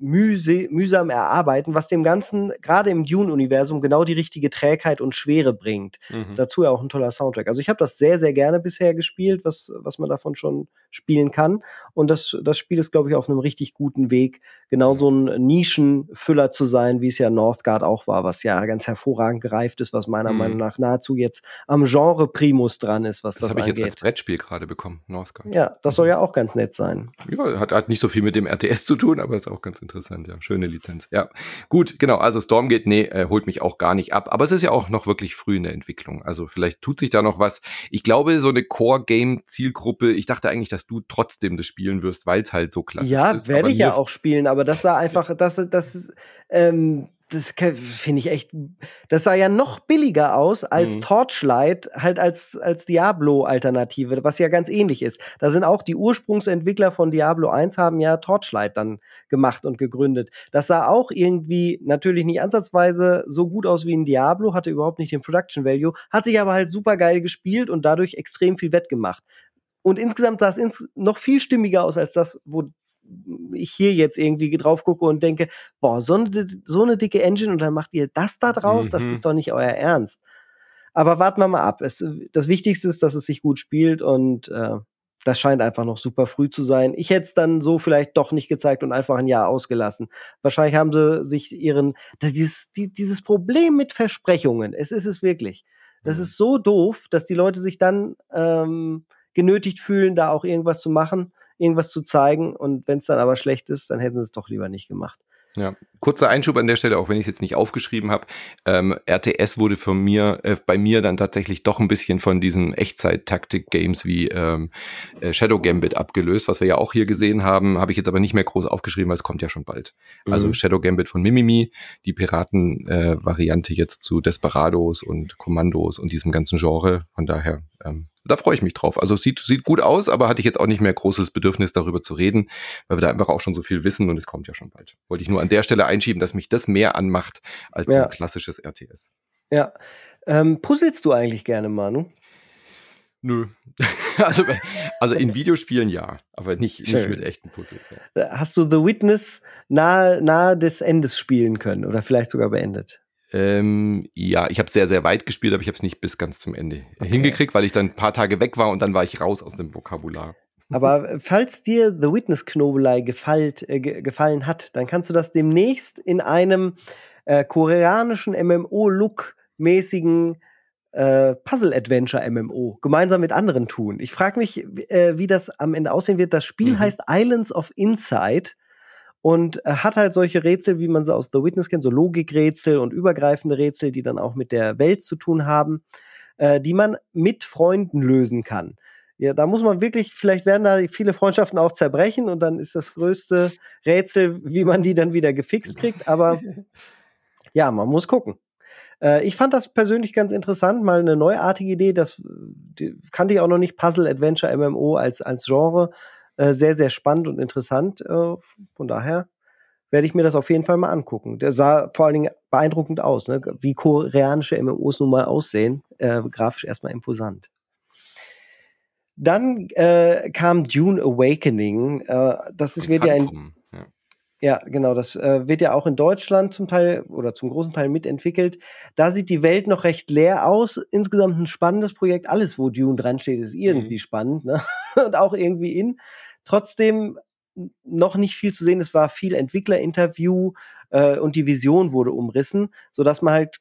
mühse mühsam erarbeiten, was dem Ganzen gerade im Dune-Universum genau die richtige Trägheit und Schwere bringt. Mhm. Dazu ja auch ein toller Soundtrack. Also ich habe das sehr, sehr gerne bisher gespielt, was, was man davon schon spielen kann. Und das, das Spiel ist, glaube ich, auf einem richtig guten Weg, genau so ein Nischenfüller zu sein, wie es ja Northgard auch war, was ja ganz hervorragend gereift ist, was meiner mhm. Meinung nach nahezu jetzt am Genre Primus dran ist, was das, das habe ich jetzt als Brettspiel gerade bekommen, Northgard. Ja, das soll ja auch ganz nett sein. Ja, hat, hat nicht so viel mit dem RTS zu tun, aber ist auch ganz interessant, ja. Schöne Lizenz. Ja. Gut, genau. Also Stormgate, nee, äh, holt mich auch gar nicht ab. Aber es ist ja auch noch wirklich früh in der Entwicklung. Also vielleicht tut sich da noch was. Ich glaube, so eine Core-Game-Zielgruppe, ich dachte eigentlich, dass du trotzdem das spielen wirst, weil es halt so klassisch ja, ist. Ja, werde ich ja auch spielen, aber das sah *laughs* einfach, das, das, ähm, das finde ich echt, das sah ja noch billiger aus als mhm. Torchlight, halt als, als Diablo-Alternative, was ja ganz ähnlich ist. Da sind auch die Ursprungsentwickler von Diablo 1 haben ja Torchlight dann gemacht und gegründet. Das sah auch irgendwie natürlich nicht ansatzweise so gut aus wie ein Diablo, hatte überhaupt nicht den Production Value, hat sich aber halt super geil gespielt und dadurch extrem viel wettgemacht. Und insgesamt sah es ins noch viel stimmiger aus als das, wo hier jetzt irgendwie drauf gucke und denke, boah, so eine, so eine dicke Engine und dann macht ihr das da draus, mhm. das ist doch nicht euer Ernst. Aber warten wir mal ab. Es, das Wichtigste ist, dass es sich gut spielt und äh, das scheint einfach noch super früh zu sein. Ich hätte es dann so vielleicht doch nicht gezeigt und einfach ein Jahr ausgelassen. Wahrscheinlich haben sie sich ihren, das, dieses, die, dieses Problem mit Versprechungen, es ist es wirklich. Das mhm. ist so doof, dass die Leute sich dann ähm, genötigt fühlen, da auch irgendwas zu machen irgendwas zu zeigen. Und wenn es dann aber schlecht ist, dann hätten sie es doch lieber nicht gemacht. Ja, kurzer Einschub an der Stelle, auch wenn ich es jetzt nicht aufgeschrieben habe. Ähm, RTS wurde von mir, äh, bei mir dann tatsächlich doch ein bisschen von diesen Echtzeit-Taktik-Games wie ähm, äh, Shadow Gambit abgelöst, was wir ja auch hier gesehen haben, habe ich jetzt aber nicht mehr groß aufgeschrieben, weil es kommt ja schon bald. Also mhm. Also Shadow Gambit von Mimimi, die Piraten-Variante äh, jetzt zu Desperados und Kommandos und diesem ganzen Genre. Von daher ähm, da freue ich mich drauf. Also es sieht, sieht gut aus, aber hatte ich jetzt auch nicht mehr großes Bedürfnis darüber zu reden, weil wir da einfach auch schon so viel wissen und es kommt ja schon bald. Wollte ich nur an der Stelle einschieben, dass mich das mehr anmacht als ja. so ein klassisches RTS. Ja. Ähm, puzzelst du eigentlich gerne, Manu? Nö. *laughs* also, also in Videospielen ja, aber nicht, nicht mit echten Puzzles. Ja. Äh, hast du The Witness nahe, nahe des Endes spielen können oder vielleicht sogar beendet? Ähm, ja, ich habe sehr, sehr weit gespielt, aber ich habe es nicht bis ganz zum Ende okay. hingekriegt, weil ich dann ein paar Tage weg war und dann war ich raus aus dem Vokabular. Aber *laughs* falls dir The Witness Knobelei gefallt, äh, gefallen hat, dann kannst du das demnächst in einem äh, koreanischen MMO-Look-mäßigen äh, Puzzle-Adventure-MMO gemeinsam mit anderen tun. Ich frage mich, äh, wie das am Ende aussehen wird. Das Spiel mhm. heißt Islands of Insight und äh, hat halt solche Rätsel, wie man sie aus The Witness kennt, so Logikrätsel und übergreifende Rätsel, die dann auch mit der Welt zu tun haben, äh, die man mit Freunden lösen kann. Ja, da muss man wirklich, vielleicht werden da viele Freundschaften auch zerbrechen und dann ist das größte Rätsel, wie man die dann wieder gefixt kriegt. Aber *laughs* ja, man muss gucken. Äh, ich fand das persönlich ganz interessant, mal eine neuartige Idee. Das kannte ich auch noch nicht, Puzzle Adventure MMO als, als Genre. Äh, sehr, sehr spannend und interessant. Äh, von daher werde ich mir das auf jeden Fall mal angucken. Der sah vor allen Dingen beeindruckend aus, ne? wie koreanische MMOs nun mal aussehen. Äh, grafisch erstmal imposant. Dann äh, kam Dune Awakening. Äh, das ist, wird ja ein. Ja. ja, genau. Das äh, wird ja auch in Deutschland zum Teil oder zum großen Teil mitentwickelt. Da sieht die Welt noch recht leer aus. Insgesamt ein spannendes Projekt. Alles, wo Dune dran steht, ist irgendwie mhm. spannend ne? *laughs* und auch irgendwie in. Trotzdem noch nicht viel zu sehen. Es war viel Entwicklerinterview äh, und die Vision wurde umrissen, so dass man halt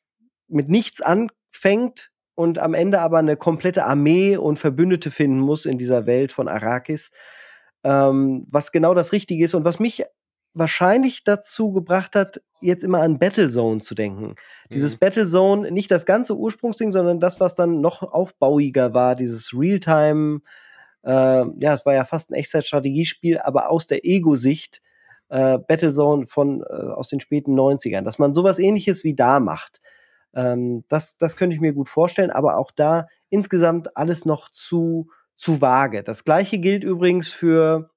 mit nichts anfängt und am Ende aber eine komplette Armee und Verbündete finden muss in dieser Welt von Arrakis, ähm, was genau das Richtige ist und was mich wahrscheinlich dazu gebracht hat, jetzt immer an Battlezone zu denken. Mhm. Dieses Battlezone, nicht das ganze Ursprungsding, sondern das, was dann noch aufbauiger war, dieses Realtime, äh, ja, es war ja fast ein Echtzeitstrategiespiel, aber aus der Ego-Sicht äh, Battlezone von äh, aus den späten 90ern, dass man sowas ähnliches wie da macht. Ähm, das, das könnte ich mir gut vorstellen, aber auch da insgesamt alles noch zu, zu vage. Das gleiche gilt übrigens für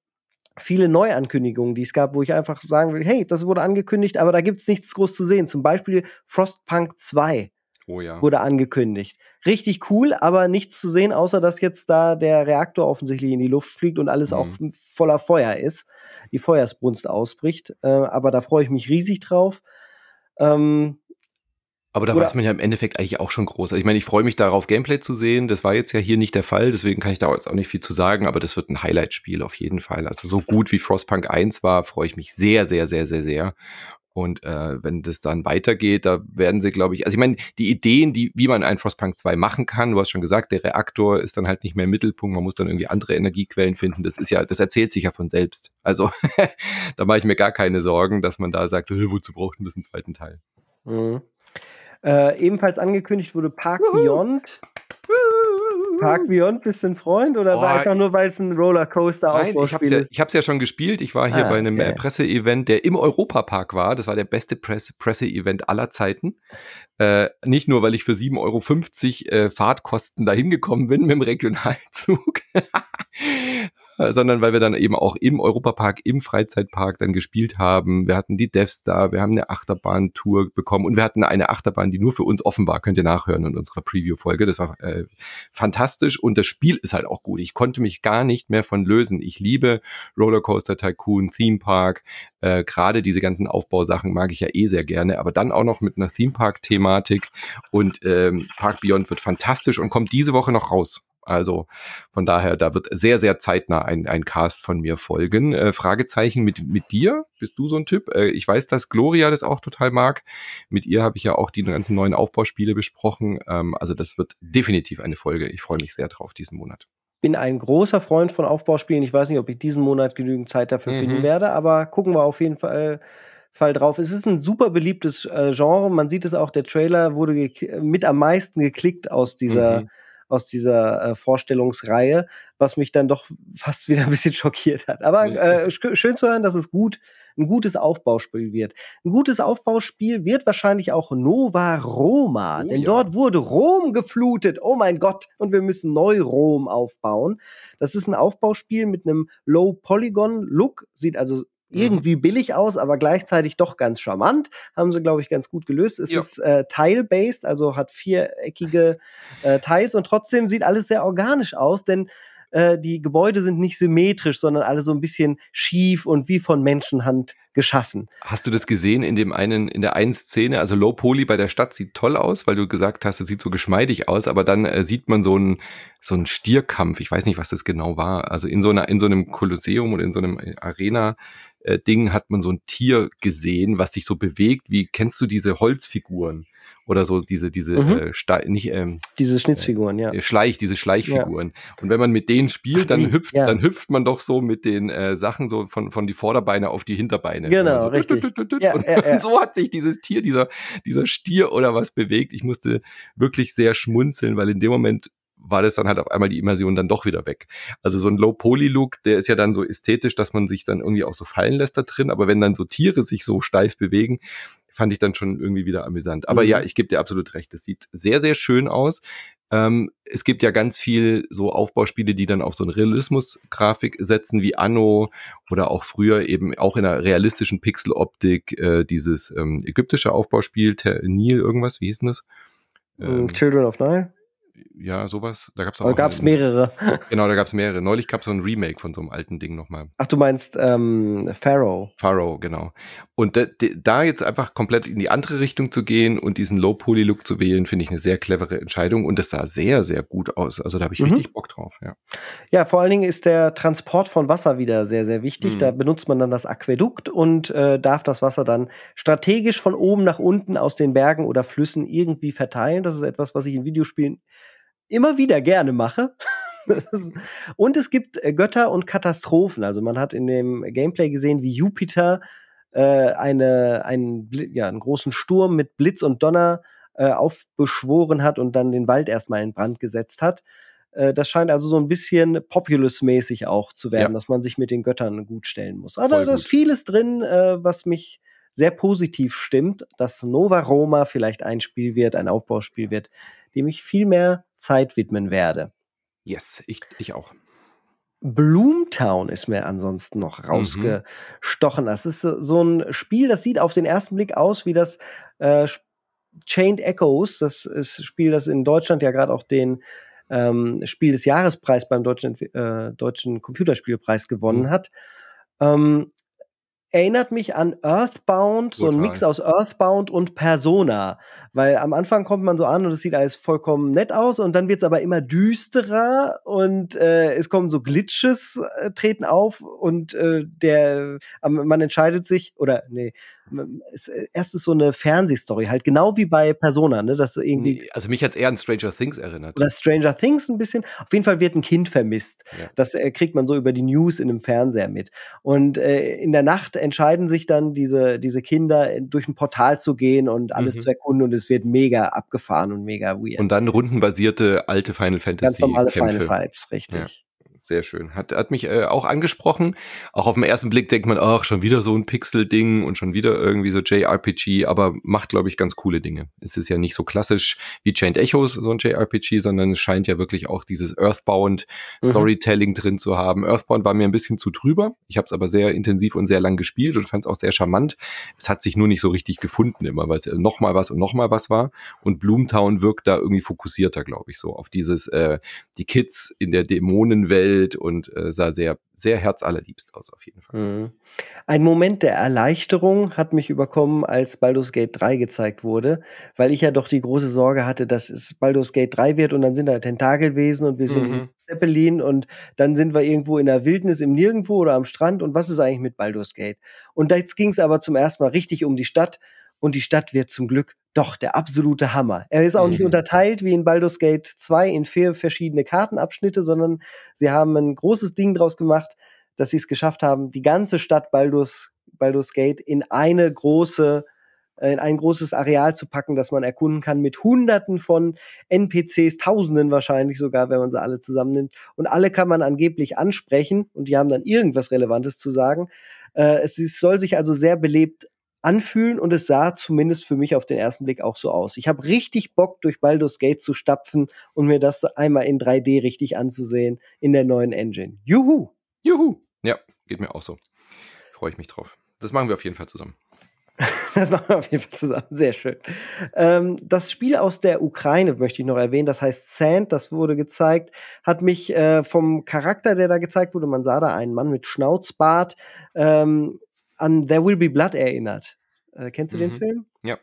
viele Neuankündigungen, die es gab, wo ich einfach sagen will, hey, das wurde angekündigt, aber da gibt es nichts groß zu sehen. Zum Beispiel Frostpunk 2 oh ja. wurde angekündigt. Richtig cool, aber nichts zu sehen, außer dass jetzt da der Reaktor offensichtlich in die Luft fliegt und alles mhm. auch voller Feuer ist, die Feuersbrunst ausbricht. Äh, aber da freue ich mich riesig drauf. Ähm, aber da weiß man ja im Endeffekt eigentlich auch schon groß. Also ich meine, ich freue mich darauf, Gameplay zu sehen. Das war jetzt ja hier nicht der Fall, deswegen kann ich da jetzt auch nicht viel zu sagen, aber das wird ein Highlight-Spiel auf jeden Fall. Also so gut wie Frostpunk 1 war, freue ich mich sehr, sehr, sehr, sehr, sehr. Und äh, wenn das dann weitergeht, da werden sie, glaube ich, also ich meine, die Ideen, die, wie man ein Frostpunk 2 machen kann, du hast schon gesagt, der Reaktor ist dann halt nicht mehr im Mittelpunkt, man muss dann irgendwie andere Energiequellen finden. Das ist ja, das erzählt sich ja von selbst. Also *laughs* da mache ich mir gar keine Sorgen, dass man da sagt, wozu braucht man das einen zweiten Teil? Mhm. Äh, ebenfalls angekündigt wurde Park Beyond. Park Beyond, bist du ein Freund oder oh, war einfach nur, weil es ein Rollercoaster Aufbauspiel ja, ist? Ich habe es ja schon gespielt. Ich war hier ah, bei einem okay. Presseevent, der im Europapark war. Das war der beste Presse Presseevent aller Zeiten. Äh, nicht nur, weil ich für 7,50 Euro äh, Fahrtkosten dahin gekommen bin mit dem Regionalzug. *laughs* Äh, sondern weil wir dann eben auch im Europapark, im Freizeitpark dann gespielt haben. Wir hatten die Devs da, wir haben eine Achterbahn-Tour bekommen und wir hatten eine Achterbahn, die nur für uns offen war. Könnt ihr nachhören in unserer Preview-Folge. Das war äh, fantastisch und das Spiel ist halt auch gut. Ich konnte mich gar nicht mehr von lösen. Ich liebe Rollercoaster Tycoon, Theme Park. Äh, Gerade diese ganzen Aufbausachen mag ich ja eh sehr gerne, aber dann auch noch mit einer Theme Park-Thematik und ähm, Park Beyond wird fantastisch und kommt diese Woche noch raus. Also von daher, da wird sehr, sehr zeitnah ein, ein Cast von mir folgen. Äh, Fragezeichen mit, mit dir? Bist du so ein Typ? Äh, ich weiß, dass Gloria das auch total mag. Mit ihr habe ich ja auch die ganzen neuen Aufbauspiele besprochen. Ähm, also das wird definitiv eine Folge. Ich freue mich sehr drauf diesen Monat. Bin ein großer Freund von Aufbauspielen. Ich weiß nicht, ob ich diesen Monat genügend Zeit dafür mhm. finden werde, aber gucken wir auf jeden Fall Fall drauf. Es ist ein super beliebtes äh, Genre. Man sieht es auch, der Trailer wurde mit am meisten geklickt aus dieser, mhm. Aus dieser äh, Vorstellungsreihe, was mich dann doch fast wieder ein bisschen schockiert hat. Aber äh, schön zu hören, dass es gut, ein gutes Aufbauspiel wird. Ein gutes Aufbauspiel wird wahrscheinlich auch Nova Roma, oh, denn ja. dort wurde Rom geflutet. Oh mein Gott, und wir müssen neu Rom aufbauen. Das ist ein Aufbauspiel mit einem Low Polygon Look, sieht also. Irgendwie billig aus, aber gleichzeitig doch ganz charmant. Haben sie, glaube ich, ganz gut gelöst. Es jo. ist äh, tile-based, also hat viereckige äh, Tiles und trotzdem sieht alles sehr organisch aus, denn äh, die Gebäude sind nicht symmetrisch, sondern alle so ein bisschen schief und wie von Menschenhand geschaffen. Hast du das gesehen in dem einen, in der einen Szene? Also Low Poly bei der Stadt sieht toll aus, weil du gesagt hast, es sieht so geschmeidig aus, aber dann äh, sieht man so einen so einen Stierkampf. Ich weiß nicht, was das genau war. Also in so einer, in so einem Kolosseum oder in so einem Arena äh, Ding hat man so ein Tier gesehen, was sich so bewegt. Wie kennst du diese Holzfiguren? Oder so diese, diese, mhm. äh, nicht, ähm, diese Schnitzfiguren, ja. Äh, Schleich, diese Schleichfiguren. Ja. Und wenn man mit denen spielt, Ach, dann hüpft, ja. dann hüpft man doch so mit den äh, Sachen so von, von die Vorderbeine auf die Hinterbeine. Genau, so richtig. Ja, und, und, *laughs* so hat sich dieses Tier, dieser, dieser Stier oder was bewegt. Ich musste wirklich sehr schmunzeln, weil in dem Moment war das dann halt auf einmal die Immersion dann doch wieder weg. Also so ein Low-Poly-Look, der ist ja dann so ästhetisch, dass man sich dann irgendwie auch so fallen lässt da drin. Aber wenn dann so Tiere sich so steif bewegen, fand ich dann schon irgendwie wieder amüsant. Aber mhm. ja, ich gebe dir absolut recht. Es sieht sehr, sehr schön aus. Ähm, es gibt ja ganz viel so Aufbauspiele, die dann auf so eine Realismus-Grafik setzen, wie Anno oder auch früher eben auch in einer realistischen Pixeloptik äh, dieses ähm, ägyptische Aufbauspiel, Nil irgendwas, wie hieß denn das? Ähm, Children of Nile? Ja, sowas. Da gab es auch. Da gab es mehrere. Genau, da gab es mehrere. Neulich gab es so ein Remake von so einem alten Ding nochmal. Ach, du meinst ähm, Pharaoh. Pharaoh, genau. Und da, da jetzt einfach komplett in die andere Richtung zu gehen und diesen Low-Poly-Look zu wählen, finde ich eine sehr clevere Entscheidung. Und das sah sehr, sehr gut aus. Also da habe ich mhm. richtig Bock drauf, ja. Ja, vor allen Dingen ist der Transport von Wasser wieder sehr, sehr wichtig. Mhm. Da benutzt man dann das Aquädukt und äh, darf das Wasser dann strategisch von oben nach unten aus den Bergen oder Flüssen irgendwie verteilen. Das ist etwas, was ich in Videospielen immer wieder gerne mache. *laughs* und es gibt äh, Götter und Katastrophen. Also man hat in dem Gameplay gesehen, wie Jupiter äh, eine, einen, ja, einen großen Sturm mit Blitz und Donner äh, aufbeschworen hat und dann den Wald erstmal in Brand gesetzt hat. Äh, das scheint also so ein bisschen Populous-mäßig auch zu werden, ja. dass man sich mit den Göttern gut stellen muss. Also da ist vieles drin, äh, was mich sehr positiv stimmt, dass Nova Roma vielleicht ein Spiel wird, ein Aufbauspiel wird, dem ich viel mehr Zeit widmen werde. Yes, ich, ich auch. Bloomtown ist mir ansonsten noch mhm. rausgestochen. Mhm. Das ist so ein Spiel, das sieht auf den ersten Blick aus wie das äh, Chained Echoes. Das ist ein Spiel, das in Deutschland ja gerade auch den ähm, Spiel des Jahrespreis beim deutschen, äh, deutschen Computerspielpreis gewonnen mhm. hat. Ähm, erinnert mich an Earthbound, Total. so ein Mix aus Earthbound und Persona. Weil am Anfang kommt man so an und es sieht alles vollkommen nett aus und dann wird es aber immer düsterer und äh, es kommen so Glitches äh, treten auf und äh, der man entscheidet sich oder nee, erst ist so eine Fernsehstory, halt genau wie bei Persona, ne? Dass irgendwie. Also mich hat eher an Stranger Things erinnert. Oder Stranger Things ein bisschen. Auf jeden Fall wird ein Kind vermisst. Ja. Das äh, kriegt man so über die News in einem Fernseher mit. Und äh, in der Nacht entscheiden sich dann diese, diese Kinder, äh, durch ein Portal zu gehen und alles mhm. zu erkunden und es wird mega abgefahren und mega weird. Und dann rundenbasierte alte Final Fantasy. Ganz normale Kämpfe. Final Fights, richtig. Ja sehr schön. Hat, hat mich äh, auch angesprochen. Auch auf den ersten Blick denkt man, ach, schon wieder so ein Pixel-Ding und schon wieder irgendwie so JRPG, aber macht, glaube ich, ganz coole Dinge. Es ist ja nicht so klassisch wie Chained Echoes, so ein JRPG, sondern es scheint ja wirklich auch dieses Earthbound mhm. Storytelling drin zu haben. Earthbound war mir ein bisschen zu drüber. Ich habe es aber sehr intensiv und sehr lang gespielt und fand es auch sehr charmant. Es hat sich nur nicht so richtig gefunden immer, weil es noch mal was und noch mal was war. Und Bloomtown wirkt da irgendwie fokussierter, glaube ich, so auf dieses, äh, die Kids in der Dämonenwelt Bild und äh, sah sehr, sehr herzallerliebst aus, auf jeden Fall. Mhm. Ein Moment der Erleichterung hat mich überkommen, als Baldur's Gate 3 gezeigt wurde, weil ich ja doch die große Sorge hatte, dass es Baldur's Gate 3 wird und dann sind da Tentakelwesen und wir sind mhm. Zeppelin und dann sind wir irgendwo in der Wildnis im Nirgendwo oder am Strand und was ist eigentlich mit Baldur's Gate? Und jetzt ging es aber zum ersten Mal richtig um die Stadt und die Stadt wird zum Glück doch der absolute Hammer. Er ist auch mhm. nicht unterteilt wie in Baldur's Gate 2 in vier verschiedene Kartenabschnitte, sondern sie haben ein großes Ding draus gemacht, dass sie es geschafft haben, die ganze Stadt Baldur's Baldur's Gate in eine große in ein großes Areal zu packen, das man erkunden kann mit Hunderten von NPCs, Tausenden wahrscheinlich sogar, wenn man sie alle zusammennimmt. Und alle kann man angeblich ansprechen und die haben dann irgendwas Relevantes zu sagen. Äh, es, es soll sich also sehr belebt anfühlen und es sah zumindest für mich auf den ersten Blick auch so aus. Ich habe richtig Bock, durch Baldur's Gate zu stapfen und mir das einmal in 3D richtig anzusehen in der neuen Engine. Juhu! Juhu! Ja, geht mir auch so. Freue ich mich drauf. Das machen wir auf jeden Fall zusammen. *laughs* das machen wir auf jeden Fall zusammen. Sehr schön. Ähm, das Spiel aus der Ukraine möchte ich noch erwähnen. Das heißt Sand. Das wurde gezeigt. Hat mich äh, vom Charakter, der da gezeigt wurde, man sah da einen Mann mit Schnauzbart, ähm, an There Will Be Blood erinnert. Äh, kennst du mhm. den Film? Ja.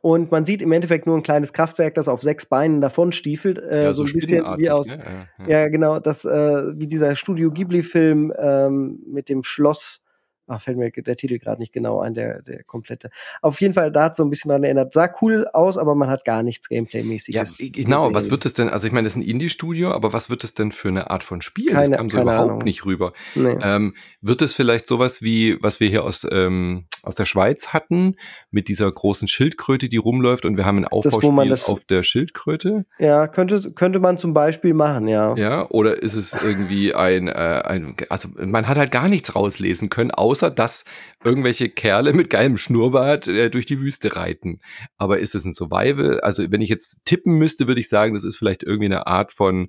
Und man sieht im Endeffekt nur ein kleines Kraftwerk, das auf sechs Beinen davon stiefelt. Äh, ja, so, so, ein bisschen wie aus. Ne? Ja, ja. ja, genau, das, äh, wie dieser Studio Ghibli-Film ähm, mit dem Schloss Ach, fällt mir der Titel gerade nicht genau ein, der, der komplette. Auf jeden Fall, da hat so ein bisschen dran erinnert. Sah cool aus, aber man hat gar nichts Gameplay-mäßiges. Ja, genau, was wird es denn, also ich meine, das ist ein Indie-Studio, aber was wird es denn für eine Art von Spiel? Keine, das kam so überhaupt Ahnung. nicht rüber. Nee. Ähm, wird es vielleicht sowas wie, was wir hier aus, ähm, aus der Schweiz hatten, mit dieser großen Schildkröte, die rumläuft und wir haben ein Aufbauspiel das, auf der Schildkröte? Ja, könnte, könnte man zum Beispiel machen, ja. Ja, oder ist es irgendwie ein, äh, ein also man hat halt gar nichts rauslesen können, außer außer dass irgendwelche Kerle mit geilem Schnurrbart äh, durch die Wüste reiten. Aber ist es ein Survival? Also wenn ich jetzt tippen müsste, würde ich sagen, das ist vielleicht irgendwie eine Art von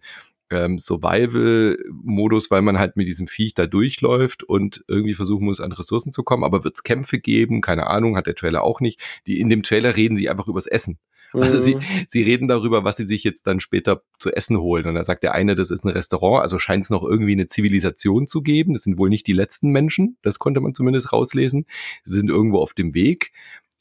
ähm, Survival-Modus, weil man halt mit diesem Viech da durchläuft und irgendwie versuchen muss, an Ressourcen zu kommen. Aber wird es Kämpfe geben? Keine Ahnung, hat der Trailer auch nicht. Die, in dem Trailer reden sie einfach übers Essen. Also sie, mhm. sie reden darüber, was sie sich jetzt dann später zu essen holen. Und da sagt der eine, das ist ein Restaurant, also scheint es noch irgendwie eine Zivilisation zu geben. Das sind wohl nicht die letzten Menschen, das konnte man zumindest rauslesen. Sie sind irgendwo auf dem Weg.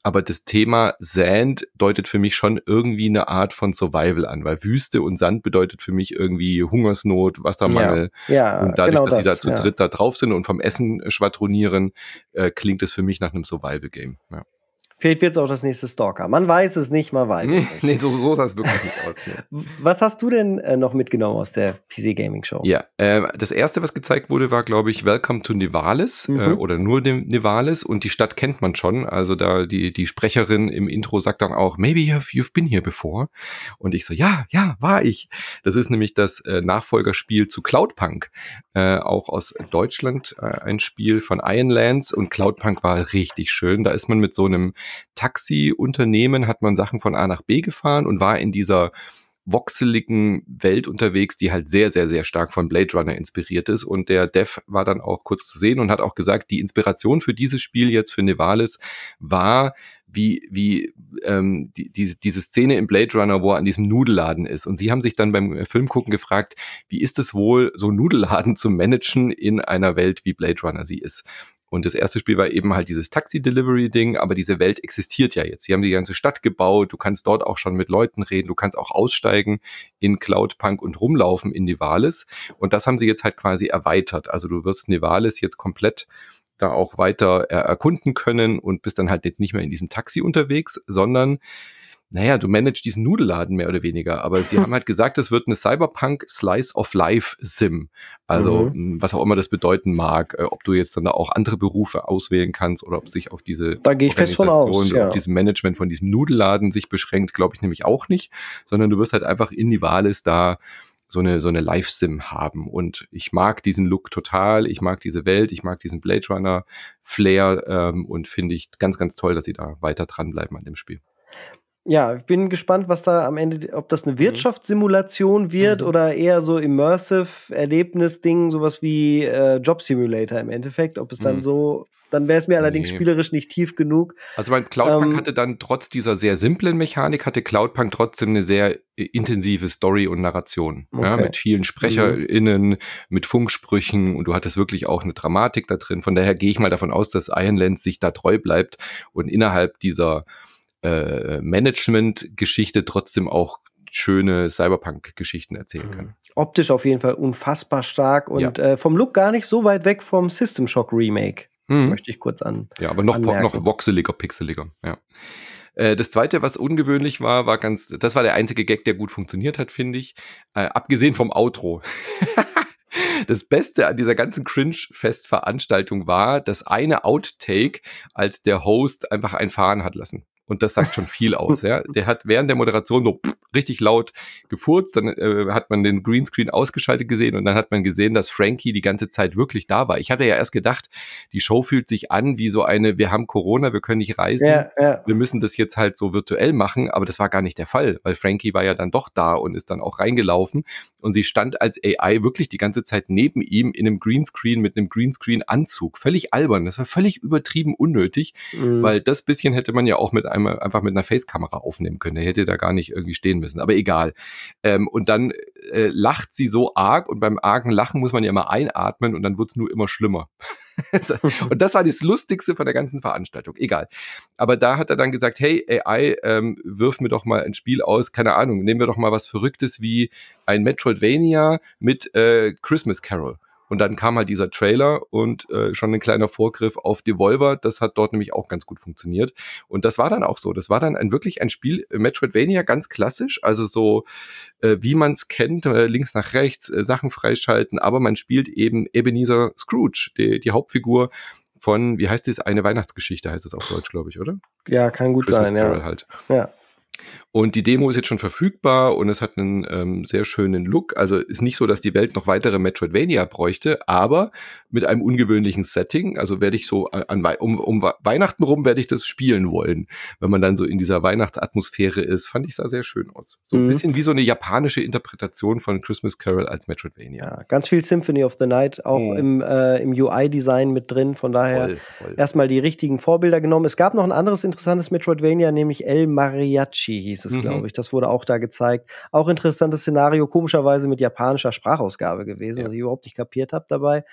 Aber das Thema Sand deutet für mich schon irgendwie eine Art von Survival an, weil Wüste und Sand bedeutet für mich irgendwie Hungersnot, Wassermangel. Ja, ja und dadurch, genau dass das, sie da zu ja. dritt da drauf sind und vom Essen schwadronieren, äh, klingt es für mich nach einem Survival-Game. Ja. Vielleicht wird es auch das nächste Stalker. Man weiß es nicht, man weiß es nicht. nee, so, so sah es wirklich nicht aus. Nee. Was hast du denn äh, noch mitgenommen aus der PC Gaming Show? Ja, äh, das erste, was gezeigt wurde, war, glaube ich, Welcome to Nivales äh, mhm. äh, oder nur dem Nivales und die Stadt kennt man schon. Also da die, die Sprecherin im Intro sagt dann auch, maybe you've, you've been here before. Und ich so, ja, ja, war ich. Das ist nämlich das äh, Nachfolgerspiel zu Cloudpunk, äh, auch aus Deutschland, ein Spiel von Ironlands und Cloudpunk war richtig schön. Da ist man mit so einem Taxi-Unternehmen hat man Sachen von A nach B gefahren und war in dieser voxeligen Welt unterwegs, die halt sehr, sehr, sehr stark von Blade Runner inspiriert ist. Und der Dev war dann auch kurz zu sehen und hat auch gesagt, die Inspiration für dieses Spiel jetzt für Nevalis war, wie, wie ähm, die, die, diese Szene im Blade Runner, wo er an diesem Nudelladen ist. Und sie haben sich dann beim Filmgucken gefragt, wie ist es wohl, so Nudelladen zu managen in einer Welt, wie Blade Runner sie ist. Und das erste Spiel war eben halt dieses Taxi-Delivery-Ding, aber diese Welt existiert ja jetzt. Sie haben die ganze Stadt gebaut, du kannst dort auch schon mit Leuten reden, du kannst auch aussteigen in Cloudpunk und rumlaufen in Nivales. Und das haben sie jetzt halt quasi erweitert. Also du wirst Nivales jetzt komplett da auch weiter erkunden können und bist dann halt jetzt nicht mehr in diesem Taxi unterwegs, sondern naja, du managst diesen Nudelladen mehr oder weniger, aber sie *laughs* haben halt gesagt, es wird eine Cyberpunk Slice of Life Sim. Also, mhm. was auch immer das bedeuten mag, äh, ob du jetzt dann da auch andere Berufe auswählen kannst oder ob sich auf diese da gehe ich fest von aus, ja. auf diesem Management von diesem Nudelladen sich beschränkt, glaube ich nämlich auch nicht, sondern du wirst halt einfach in Nivalis da so eine, so eine Live-Sim haben. Und ich mag diesen Look total, ich mag diese Welt, ich mag diesen Blade Runner Flair ähm, und finde ich ganz, ganz toll, dass sie da weiter dranbleiben an dem Spiel ja, ich bin gespannt, was da am Ende, ob das eine mhm. Wirtschaftssimulation wird mhm. oder eher so immersive Erlebnisding, sowas wie äh, Job Simulator im Endeffekt. Ob es dann mhm. so, dann wäre es mir allerdings nee. spielerisch nicht tief genug. Also mein Cloudpunk ähm, hatte dann trotz dieser sehr simplen Mechanik hatte Cloudpunk trotzdem eine sehr intensive Story und Narration. Okay. Ja, mit vielen SprecherInnen, mhm. mit Funksprüchen und du hattest wirklich auch eine Dramatik da drin. Von daher gehe ich mal davon aus, dass Ironlands sich da treu bleibt und innerhalb dieser äh, Management-Geschichte trotzdem auch schöne Cyberpunk-Geschichten erzählen kann. Mhm. Optisch auf jeden Fall unfassbar stark und ja. äh, vom Look gar nicht so weit weg vom System Shock Remake. Mhm. Möchte ich kurz an. Ja, aber noch, noch voxeliger, pixeliger, ja. Äh, das zweite, was ungewöhnlich war, war ganz, das war der einzige Gag, der gut funktioniert hat, finde ich. Äh, abgesehen vom Outro. *laughs* das Beste an dieser ganzen Cringe-Fest-Veranstaltung war, dass eine Outtake, als der Host einfach ein Fahren hat lassen. Und das sagt schon viel aus. Ja. Der hat während der Moderation so richtig laut gefurzt, dann äh, hat man den Greenscreen ausgeschaltet gesehen und dann hat man gesehen, dass Frankie die ganze Zeit wirklich da war. Ich hatte ja erst gedacht, die Show fühlt sich an wie so eine, wir haben Corona, wir können nicht reisen, ja, ja. wir müssen das jetzt halt so virtuell machen, aber das war gar nicht der Fall, weil Frankie war ja dann doch da und ist dann auch reingelaufen und sie stand als AI wirklich die ganze Zeit neben ihm in einem Greenscreen mit einem Greenscreen-Anzug. Völlig albern, das war völlig übertrieben unnötig, mhm. weil das bisschen hätte man ja auch mit einmal einfach mit einer Facekamera aufnehmen können. Er hätte da gar nicht irgendwie stehen müssen, aber egal. Ähm, und dann äh, lacht sie so arg und beim argen Lachen muss man ja immer einatmen und dann wird's nur immer schlimmer. *laughs* und das war das Lustigste von der ganzen Veranstaltung. Egal. Aber da hat er dann gesagt, hey AI, ähm, wirf mir doch mal ein Spiel aus, keine Ahnung, nehmen wir doch mal was Verrücktes wie ein Metroidvania mit äh, Christmas Carol. Und dann kam halt dieser Trailer und äh, schon ein kleiner Vorgriff auf Devolver. Das hat dort nämlich auch ganz gut funktioniert. Und das war dann auch so. Das war dann ein, wirklich ein Spiel, äh, Metroidvania, ganz klassisch. Also so, äh, wie man es kennt, äh, links nach rechts, äh, Sachen freischalten. Aber man spielt eben Ebenezer Scrooge, die, die Hauptfigur von, wie heißt das, eine Weihnachtsgeschichte heißt es auf Deutsch, glaube ich, oder? Ja, kann gut Christmas sein, Carol ja. Halt. Ja. Und die Demo ist jetzt schon verfügbar und es hat einen ähm, sehr schönen Look. Also ist nicht so, dass die Welt noch weitere Metroidvania bräuchte, aber mit einem ungewöhnlichen Setting. Also werde ich so an, um, um Weihnachten rum werde ich das spielen wollen, wenn man dann so in dieser Weihnachtsatmosphäre ist. Fand ich sah sehr schön aus. So ein mhm. bisschen wie so eine japanische Interpretation von Christmas Carol als Metroidvania. Ja, ganz viel Symphony of the Night auch mhm. im, äh, im UI-Design mit drin. Von daher voll, voll. erstmal die richtigen Vorbilder genommen. Es gab noch ein anderes interessantes Metroidvania, nämlich El Mariachi hieß es, mhm. glaube ich. Das wurde auch da gezeigt. Auch interessantes Szenario, komischerweise mit japanischer Sprachausgabe gewesen, ja. was ich überhaupt nicht kapiert habe dabei.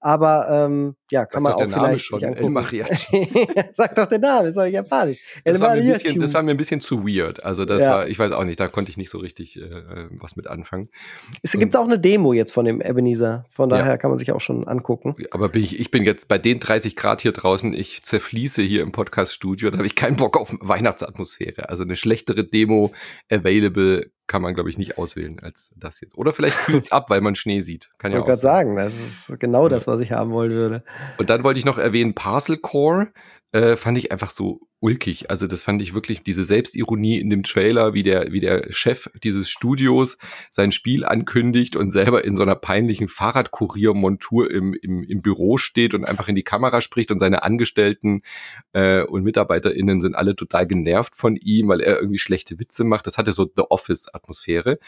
Aber ähm, ja, kann Sag man auch vielleicht schon, sich angucken. *laughs* Sag doch den Namen, ist doch japanisch. Das war, bisschen, das war, mir ein bisschen zu weird. Also das ja. war, ich weiß auch nicht, da konnte ich nicht so richtig äh, was mit anfangen. Es gibt auch eine Demo jetzt von dem Ebenezer, von daher ja. kann man sich auch schon angucken. Aber bin ich, ich bin jetzt bei den 30 Grad hier draußen, ich zerfließe hier im Podcast-Studio, da habe ich keinen Bock auf Weihnachtsatmosphäre. Also eine schlechtere Demo available kann man, glaube ich, nicht auswählen als das jetzt. Oder vielleicht kühlt es *laughs* ab, weil man Schnee sieht. Kann ich ja auch gerade sagen, das ist genau das, was ich haben wollen würde. Und dann wollte ich noch erwähnen, Parcel Core äh, fand ich einfach so ulkig. Also das fand ich wirklich diese Selbstironie in dem Trailer, wie der, wie der Chef dieses Studios sein Spiel ankündigt und selber in so einer peinlichen Fahrradkuriermontur im, im, im Büro steht und einfach in die Kamera spricht und seine Angestellten äh, und MitarbeiterInnen sind alle total genervt von ihm, weil er irgendwie schlechte Witze macht. Das hatte so The Office-Atmosphäre.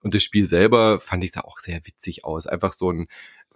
Und das Spiel selber fand ich da auch sehr witzig aus. Einfach so ein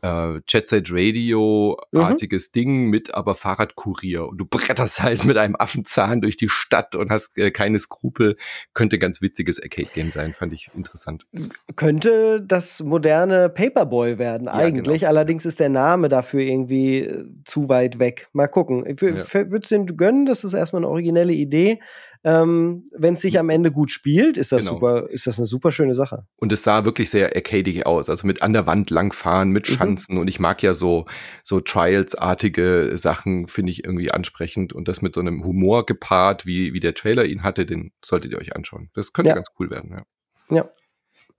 äh, Jet Set Radio-artiges mhm. Ding mit aber Fahrradkurier. Und du bretterst halt mit einem Affenzahn durch die Stadt und hast äh, keine Skrupel. Könnte ganz witziges Arcade-Game sein, fand ich interessant. Könnte das moderne Paperboy werden, ja, eigentlich. Genau. Allerdings ist der Name dafür irgendwie äh, zu weit weg. Mal gucken. Ich ja. würde es dir gönnen, das ist erstmal eine originelle Idee. Ähm, Wenn es sich am Ende gut spielt, ist das genau. super, ist das eine super schöne Sache. Und es sah wirklich sehr arcadig aus, also mit an der Wand langfahren, mit mhm. Schanzen. Mhm. Und ich mag ja so, so Trials-artige Sachen, finde ich irgendwie ansprechend. Und das mit so einem Humor gepaart, wie, wie der Trailer ihn hatte, den solltet ihr euch anschauen. Das könnte ja. ganz cool werden, ja. Ja.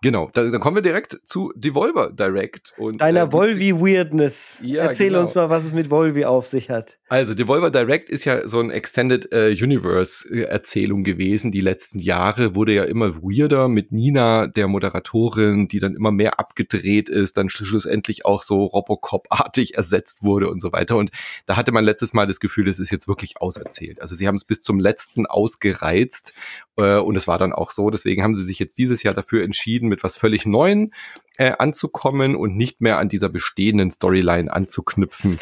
Genau, da, dann kommen wir direkt zu Devolver Direct. Und, Deiner äh, Volvi-Weirdness. Ja, Erzähl genau. uns mal, was es mit Volvi auf sich hat. Also, Devolver Direct ist ja so ein Extended äh, Universe-Erzählung gewesen. Die letzten Jahre wurde ja immer weirder mit Nina, der Moderatorin, die dann immer mehr abgedreht ist, dann schlussendlich auch so Robocop-artig ersetzt wurde und so weiter. Und da hatte man letztes Mal das Gefühl, das ist jetzt wirklich auserzählt. Also, sie haben es bis zum letzten ausgereizt äh, und es war dann auch so. Deswegen haben sie sich jetzt dieses Jahr dafür entschieden, mit was völlig Neuen äh, anzukommen und nicht mehr an dieser bestehenden Storyline anzuknüpfen,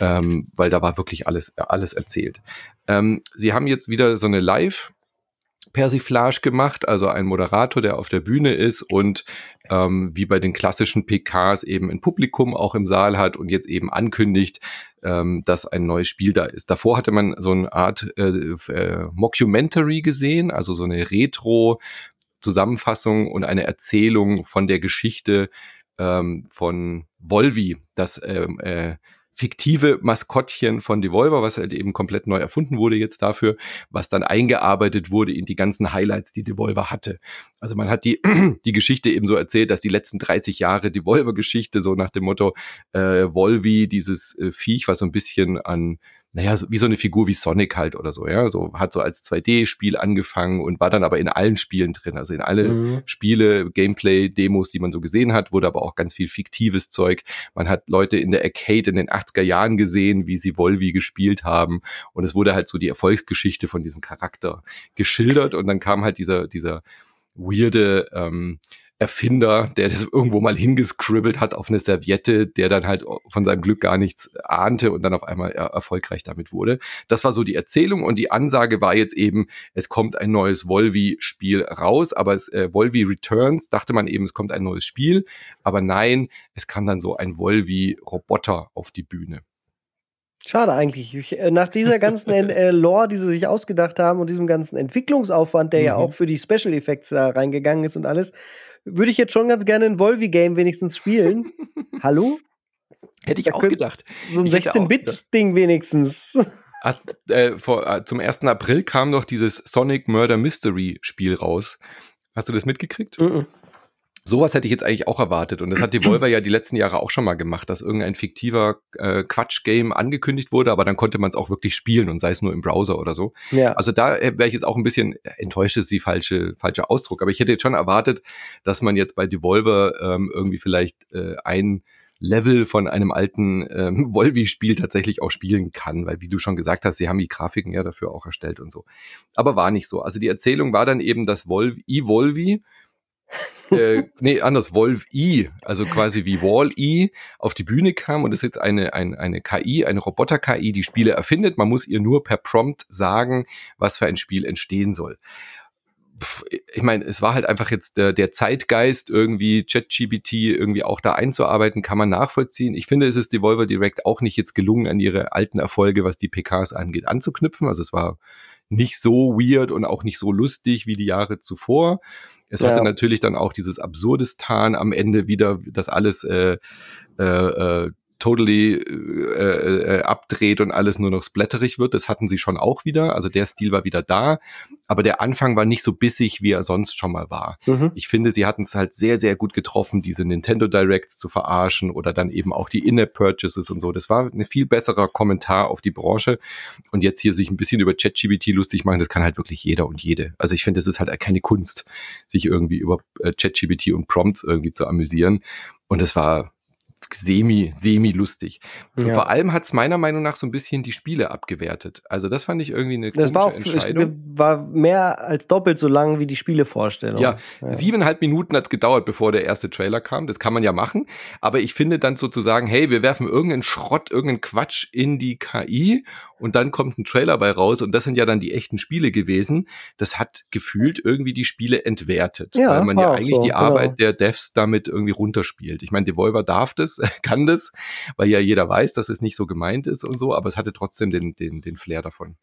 ähm, weil da war wirklich alles, alles erzählt. Ähm, sie haben jetzt wieder so eine Live- Persiflage gemacht, also ein Moderator, der auf der Bühne ist und ähm, wie bei den klassischen PKs eben ein Publikum auch im Saal hat und jetzt eben ankündigt, ähm, dass ein neues Spiel da ist. Davor hatte man so eine Art äh, äh, Mockumentary gesehen, also so eine Retro Zusammenfassung und eine Erzählung von der Geschichte ähm, von Volvi, das ähm, äh, fiktive Maskottchen von Devolver, was halt eben komplett neu erfunden wurde jetzt dafür, was dann eingearbeitet wurde in die ganzen Highlights, die Devolver hatte. Also man hat die, *clears throat* die Geschichte eben so erzählt, dass die letzten 30 Jahre Devolver-Geschichte so nach dem Motto äh, Volvi, dieses äh, Viech, was so ein bisschen an naja, so, wie so eine Figur wie Sonic halt oder so, ja. So hat so als 2D-Spiel angefangen und war dann aber in allen Spielen drin. Also in alle mhm. Spiele, Gameplay, Demos, die man so gesehen hat, wurde aber auch ganz viel fiktives Zeug. Man hat Leute in der Arcade in den 80er Jahren gesehen, wie sie Volvi gespielt haben. Und es wurde halt so die Erfolgsgeschichte von diesem Charakter geschildert. Und dann kam halt dieser, dieser weirde, ähm, Erfinder, der das irgendwo mal hingescribbelt hat auf eine Serviette, der dann halt von seinem Glück gar nichts ahnte und dann auf einmal erfolgreich damit wurde. Das war so die Erzählung und die Ansage war jetzt eben, es kommt ein neues Volvi-Spiel raus, aber es, äh, Volvi Returns dachte man eben, es kommt ein neues Spiel, aber nein, es kam dann so ein Volvi-Roboter auf die Bühne. Schade eigentlich. Ich, äh, nach dieser ganzen äh, Lore, die sie sich ausgedacht haben und diesem ganzen Entwicklungsaufwand, der mhm. ja auch für die Special Effects da reingegangen ist und alles, würde ich jetzt schon ganz gerne ein Volvi-Game wenigstens spielen. *laughs* Hallo? Hätte ich da auch gedacht. So ein 16-Bit-Ding wenigstens. Ach, äh, vor, äh, zum 1. April kam doch dieses Sonic Murder Mystery Spiel raus. Hast du das mitgekriegt? Mm, -mm. Sowas hätte ich jetzt eigentlich auch erwartet. Und das hat Devolver *clears throat* ja die letzten Jahre auch schon mal gemacht, dass irgendein fiktiver äh, Quatsch-Game angekündigt wurde, aber dann konnte man es auch wirklich spielen und sei es nur im Browser oder so. Ja. Also da äh, wäre ich jetzt auch ein bisschen enttäuscht, ist die falsche, falsche Ausdruck. Aber ich hätte jetzt schon erwartet, dass man jetzt bei Devolver ähm, irgendwie vielleicht äh, ein Level von einem alten ähm, *laughs* Volvi-Spiel tatsächlich auch spielen kann, weil wie du schon gesagt hast, sie haben die Grafiken ja dafür auch erstellt und so. Aber war nicht so. Also die Erzählung war dann eben, dass Volvi, E-Volvi äh, nee, anders, Wolf E, also quasi wie Wall E, auf die Bühne kam und ist jetzt eine, eine, eine KI, eine Roboter-KI, die Spiele erfindet. Man muss ihr nur per Prompt sagen, was für ein Spiel entstehen soll. Ich meine, es war halt einfach jetzt der, der Zeitgeist, irgendwie ChatGPT irgendwie auch da einzuarbeiten, kann man nachvollziehen. Ich finde, es ist Devolver Direct auch nicht jetzt gelungen, an ihre alten Erfolge, was die PKs angeht, anzuknüpfen. Also es war nicht so weird und auch nicht so lustig wie die Jahre zuvor. Es ja. hatte natürlich dann auch dieses Absurdistan am Ende wieder, das alles äh, äh, äh, totally äh, äh, abdreht und alles nur noch splatterig wird. Das hatten sie schon auch wieder. Also der Stil war wieder da. Aber der Anfang war nicht so bissig, wie er sonst schon mal war. Mhm. Ich finde, sie hatten es halt sehr, sehr gut getroffen, diese Nintendo Directs zu verarschen oder dann eben auch die In-App-Purchases und so. Das war ein viel besserer Kommentar auf die Branche. Und jetzt hier sich ein bisschen über ChatGBT lustig machen, das kann halt wirklich jeder und jede. Also ich finde, das ist halt keine Kunst, sich irgendwie über äh, ChatGBT und Prompts irgendwie zu amüsieren. Und das war semi, semi lustig. Ja. vor allem hat es meiner Meinung nach so ein bisschen die Spiele abgewertet. Also das fand ich irgendwie eine das war auch, Entscheidung. war mehr als doppelt so lang wie die Spielevorstellung. Ja, ja. siebeneinhalb Minuten hat es gedauert, bevor der erste Trailer kam. Das kann man ja machen. Aber ich finde dann sozusagen, hey, wir werfen irgendeinen Schrott, irgendeinen Quatsch in die KI und dann kommt ein Trailer bei raus und das sind ja dann die echten Spiele gewesen. Das hat gefühlt irgendwie die Spiele entwertet, ja, weil man ja eigentlich so, die genau. Arbeit der Devs damit irgendwie runterspielt. Ich meine, Devolver darf das, *laughs* kann das, weil ja jeder weiß, dass es nicht so gemeint ist und so, aber es hatte trotzdem den, den, den Flair davon.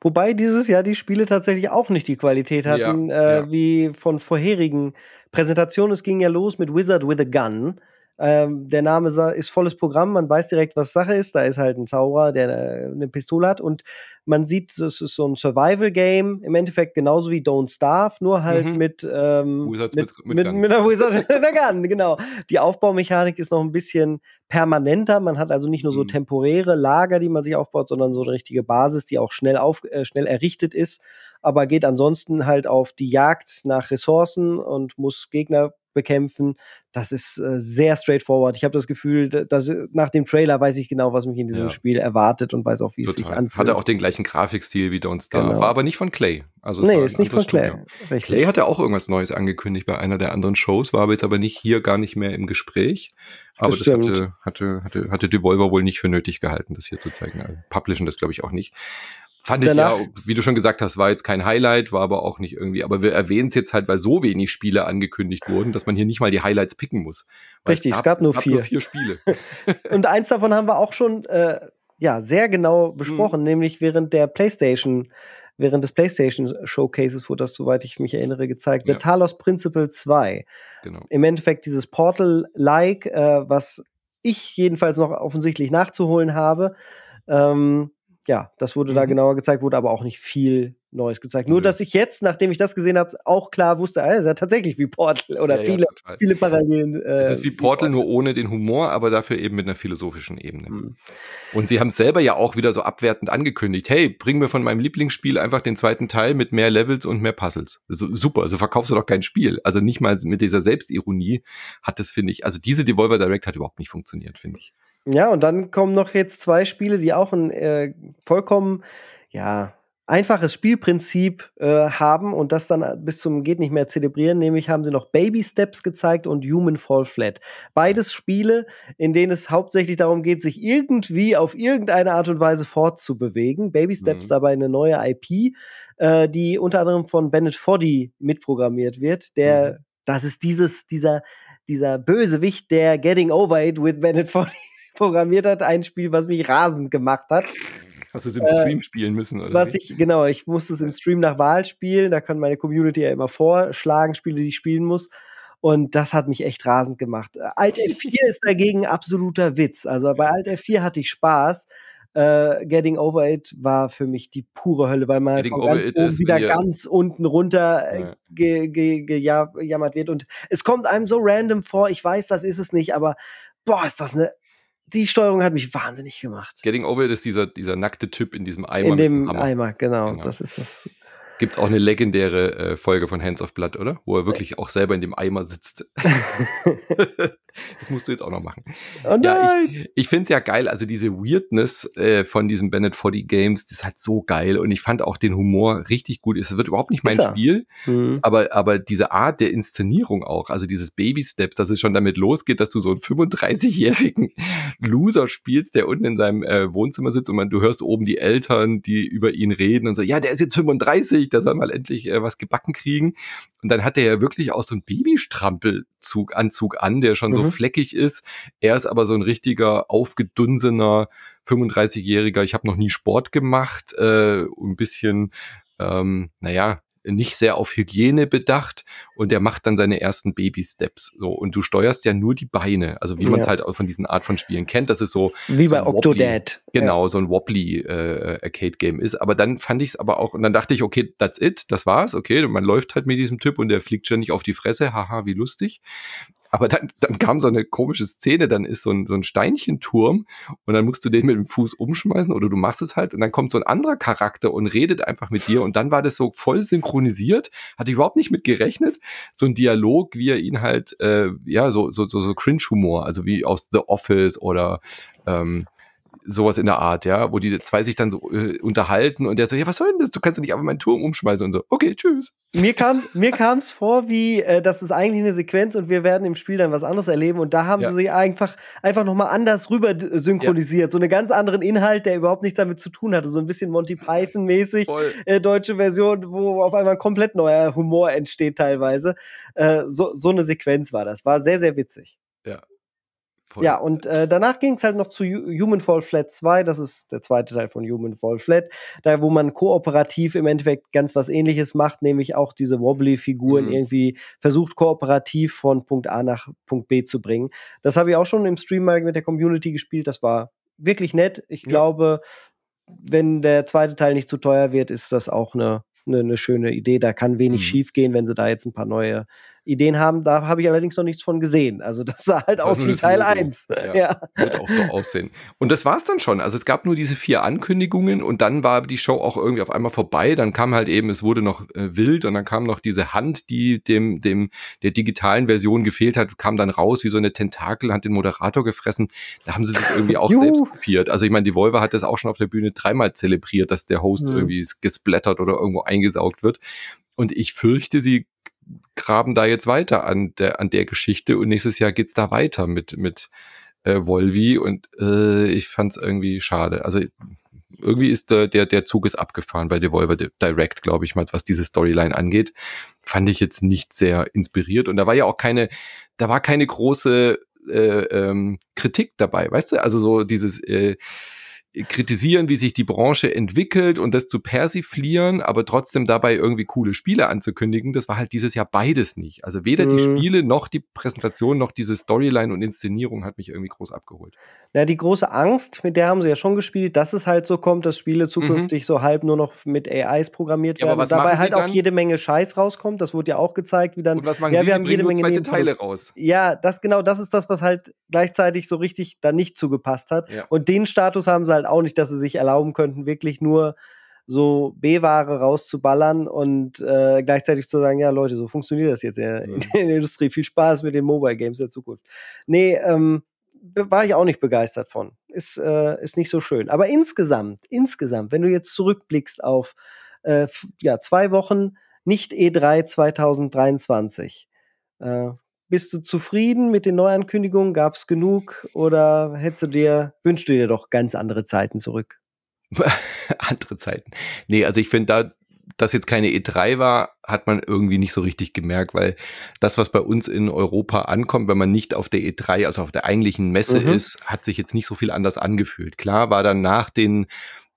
Wobei dieses Jahr die Spiele tatsächlich auch nicht die Qualität hatten, ja, äh, ja. wie von vorherigen Präsentationen. Es ging ja los mit Wizard with a Gun. Ähm, der Name ist volles Programm, man weiß direkt, was Sache ist. Da ist halt ein Zauberer, der eine, eine Pistole hat und man sieht, es ist so ein Survival-Game, im Endeffekt genauso wie Don't Starve, nur halt mhm. mit, ähm, mit, mit, mit, mit, einer Wizard *laughs* einer Gun, genau. Die Aufbaumechanik ist noch ein bisschen permanenter. Man hat also nicht nur so mhm. temporäre Lager, die man sich aufbaut, sondern so eine richtige Basis, die auch schnell, auf, äh, schnell errichtet ist aber geht ansonsten halt auf die Jagd nach Ressourcen und muss Gegner bekämpfen. Das ist äh, sehr straightforward. Ich habe das Gefühl, dass nach dem Trailer weiß ich genau, was mich in diesem ja. Spiel erwartet und weiß auch, wie Total. es sich anfühlt. Hatte auch den gleichen Grafikstil wie Don't Starve, genau. war aber nicht von Clay. Also nee, ist nicht von Clay. Clay hatte auch irgendwas Neues angekündigt bei einer der anderen Shows, war aber jetzt aber nicht hier gar nicht mehr im Gespräch. Aber das, das hatte, hatte, hatte, hatte Devolver wohl nicht für nötig gehalten, das hier zu zeigen. Also, publishen das, glaube ich, auch nicht. Fand Danach, ich ja, wie du schon gesagt hast, war jetzt kein Highlight, war aber auch nicht irgendwie, aber wir erwähnen es jetzt halt, weil so wenig Spiele angekündigt wurden, dass man hier nicht mal die Highlights picken muss. Richtig, es gab, es gab, nur, es gab vier. nur vier Spiele. *laughs* Und eins davon haben wir auch schon äh, ja, sehr genau besprochen, mhm. nämlich während der PlayStation, während des PlayStation Showcases wurde das, soweit ich mich erinnere, gezeigt. Ja. The Talos Principle 2. Genau. Im Endeffekt dieses Portal-like, äh, was ich jedenfalls noch offensichtlich nachzuholen habe. Ähm, ja, das wurde mhm. da genauer gezeigt, wurde aber auch nicht viel Neues gezeigt. Nur, dass ich jetzt, nachdem ich das gesehen habe, auch klar wusste, ah, ist ja tatsächlich wie Portal oder ja, viele, ja, viele Parallelen. Äh, es ist wie Portal, nur ohne den Humor, aber dafür eben mit einer philosophischen Ebene. Mhm. Und sie haben es selber ja auch wieder so abwertend angekündigt. Hey, bring mir von meinem Lieblingsspiel einfach den zweiten Teil mit mehr Levels und mehr Puzzles. So, super, also verkaufst du doch kein Spiel. Also nicht mal mit dieser Selbstironie hat das, finde ich, also diese Devolver Direct hat überhaupt nicht funktioniert, finde ich. Ja, und dann kommen noch jetzt zwei Spiele, die auch ein äh, vollkommen, ja, einfaches Spielprinzip äh, haben und das dann bis zum geht nicht mehr zelebrieren, nämlich haben sie noch Baby Steps gezeigt und Human Fall Flat. Beides Spiele, in denen es hauptsächlich darum geht, sich irgendwie auf irgendeine Art und Weise fortzubewegen. Baby Steps mhm. dabei eine neue IP, äh, die unter anderem von Bennett Foddy mitprogrammiert wird, der mhm. das ist dieses dieser dieser Bösewicht, der Getting Over It with Bennett Foddy programmiert hat, ein Spiel, was mich rasend gemacht hat. Hast du es im äh, Stream spielen müssen, oder? Was ich, genau, ich musste es im Stream nach Wahl spielen. Da kann meine Community ja immer vorschlagen, Spiele, die ich spielen muss. Und das hat mich echt rasend gemacht. Alt F4 *laughs* ist dagegen absoluter Witz. Also bei Alt F4 hatte ich Spaß. Uh, Getting Over It war für mich die pure Hölle, weil man Getting von ganz oben wieder ganz unten runter äh, ja. ge, ge, gejammert wird. Und es kommt einem so random vor, ich weiß, das ist es nicht, aber boah, ist das eine die Steuerung hat mich wahnsinnig gemacht. Getting Over ist dieser, dieser nackte Typ in diesem Eimer. In dem Eimer, genau, genau. Das ist das Gibt es auch eine legendäre äh, Folge von Hands of Blood, oder? Wo er wirklich auch selber in dem Eimer sitzt. *laughs* das musst du jetzt auch noch machen. Oh! Ja, ich, ich finde es ja geil, also diese Weirdness äh, von diesen Bennett 40 Games, das ist halt so geil. Und ich fand auch den Humor richtig gut. Es wird überhaupt nicht mein Spiel, mhm. aber, aber diese Art der Inszenierung auch, also dieses Baby Steps, dass es schon damit losgeht, dass du so einen 35-jährigen *laughs* Loser spielst, der unten in seinem äh, Wohnzimmer sitzt und man, du hörst oben die Eltern, die über ihn reden und so, ja, der ist jetzt 35, der soll mal endlich äh, was gebacken kriegen. Und dann hat er ja wirklich auch so einen Babystrampelzug, Anzug an, der schon mhm. so fleckig ist. Er ist aber so ein richtiger, aufgedunsener 35-Jähriger. Ich habe noch nie Sport gemacht, äh, ein bisschen, ähm, naja, nicht sehr auf Hygiene bedacht und der macht dann seine ersten Baby-Steps. So, und du steuerst ja nur die Beine, also wie man es halt auch von diesen Art von Spielen kennt. Das ist so. Wie so bei Octodad. Genau, ja. so ein wobbly äh, Arcade-Game ist. Aber dann fand ich es aber auch, und dann dachte ich, okay, that's it, das war's, okay, man läuft halt mit diesem Typ und der fliegt schon nicht auf die Fresse, haha, wie lustig. Aber dann, dann kam so eine komische Szene, dann ist so ein, so ein Steinchenturm und dann musst du den mit dem Fuß umschmeißen oder du machst es halt und dann kommt so ein anderer Charakter und redet einfach mit dir und dann war das so voll synchronisiert, hatte ich überhaupt nicht mit gerechnet, so ein Dialog, wie er ihn halt, äh, ja, so, so, so, so Cringe-Humor, also wie aus The Office oder ähm, sowas in der Art, ja, wo die zwei sich dann so äh, unterhalten und der so, ja, was soll denn das? Du kannst doch nicht einfach meinen Turm umschmeißen und so, okay, tschüss. Mir kam *laughs* mir kam's vor, wie äh, das ist eigentlich eine Sequenz und wir werden im Spiel dann was anderes erleben und da haben ja. sie sich einfach einfach noch mal anders rüber synchronisiert, ja. so einen ganz anderen Inhalt, der überhaupt nichts damit zu tun hatte, so ein bisschen Monty Python mäßig äh, deutsche Version, wo auf einmal ein komplett neuer Humor entsteht teilweise. Äh, so so eine Sequenz war das, war sehr sehr witzig. Ja, Voll. Ja, und äh, danach ging es halt noch zu Human Fall Flat 2, das ist der zweite Teil von Human Fall Flat, da wo man kooperativ im Endeffekt ganz was ähnliches macht, nämlich auch diese Wobbly-Figuren mhm. irgendwie versucht, kooperativ von Punkt A nach Punkt B zu bringen. Das habe ich auch schon im Stream mal mit der Community gespielt, das war wirklich nett. Ich ja. glaube, wenn der zweite Teil nicht zu teuer wird, ist das auch eine eine, eine schöne Idee. Da kann wenig mhm. schief gehen, wenn sie da jetzt ein paar neue Ideen haben. Da habe ich allerdings noch nichts von gesehen. Also das sah halt das aus wie Teil 1. Ja, ja. Wird auch so aussehen. Und das war's dann schon. Also es gab nur diese vier Ankündigungen und dann war die Show auch irgendwie auf einmal vorbei. Dann kam halt eben, es wurde noch äh, wild und dann kam noch diese Hand, die dem, dem der digitalen Version gefehlt hat, kam dann raus wie so eine Tentakel, hat den Moderator gefressen. Da haben sie sich irgendwie auch selbst kopiert. Also ich meine, die Volvo hat das auch schon auf der Bühne dreimal zelebriert, dass der Host mhm. irgendwie gesplattert oder irgendwo eingesaugt wird. Und ich fürchte, sie graben da jetzt weiter an der, an der Geschichte und nächstes Jahr geht's da weiter mit, mit äh, Volvi und äh, ich fand's irgendwie schade. Also irgendwie ist der, der, der Zug ist abgefahren bei Devolver Direct, glaube ich mal, was diese Storyline angeht. Fand ich jetzt nicht sehr inspiriert und da war ja auch keine, da war keine große äh, ähm, Kritik dabei, weißt du? Also so dieses, äh, kritisieren, wie sich die Branche entwickelt und das zu persiflieren, aber trotzdem dabei irgendwie coole Spiele anzukündigen, das war halt dieses Jahr beides nicht. Also weder mhm. die Spiele noch die Präsentation noch diese Storyline und Inszenierung hat mich irgendwie groß abgeholt. Ja, die große Angst, mit der haben sie ja schon gespielt, dass es halt so kommt, dass Spiele zukünftig mhm. so halb nur noch mit AIs programmiert ja, werden. und dabei halt auch jede Menge Scheiß rauskommt. Das wurde ja auch gezeigt, wie dann. Und was machen ja, sie? wir haben jede Menge zweite Teile raus. Ja, das genau, das ist das, was halt gleichzeitig so richtig da nicht zugepasst hat. Ja. Und den Status haben sie halt auch nicht, dass sie sich erlauben könnten, wirklich nur so B-Ware rauszuballern und äh, gleichzeitig zu sagen, ja Leute, so funktioniert das jetzt in, *laughs* in der Industrie. Viel Spaß mit den Mobile Games der Zukunft. Nee, ähm, war ich auch nicht begeistert von. Ist, äh, ist nicht so schön. Aber insgesamt, insgesamt, wenn du jetzt zurückblickst auf äh, ja, zwei Wochen nicht E3 2023, äh, bist du zufrieden mit den Neuankündigungen? Gab es genug oder hättest du dir, wünschst du dir doch ganz andere Zeiten zurück? *laughs* andere Zeiten. Nee, also ich finde, da das jetzt keine E3 war, hat man irgendwie nicht so richtig gemerkt, weil das, was bei uns in Europa ankommt, wenn man nicht auf der E3, also auf der eigentlichen Messe mhm. ist, hat sich jetzt nicht so viel anders angefühlt. Klar war dann nach den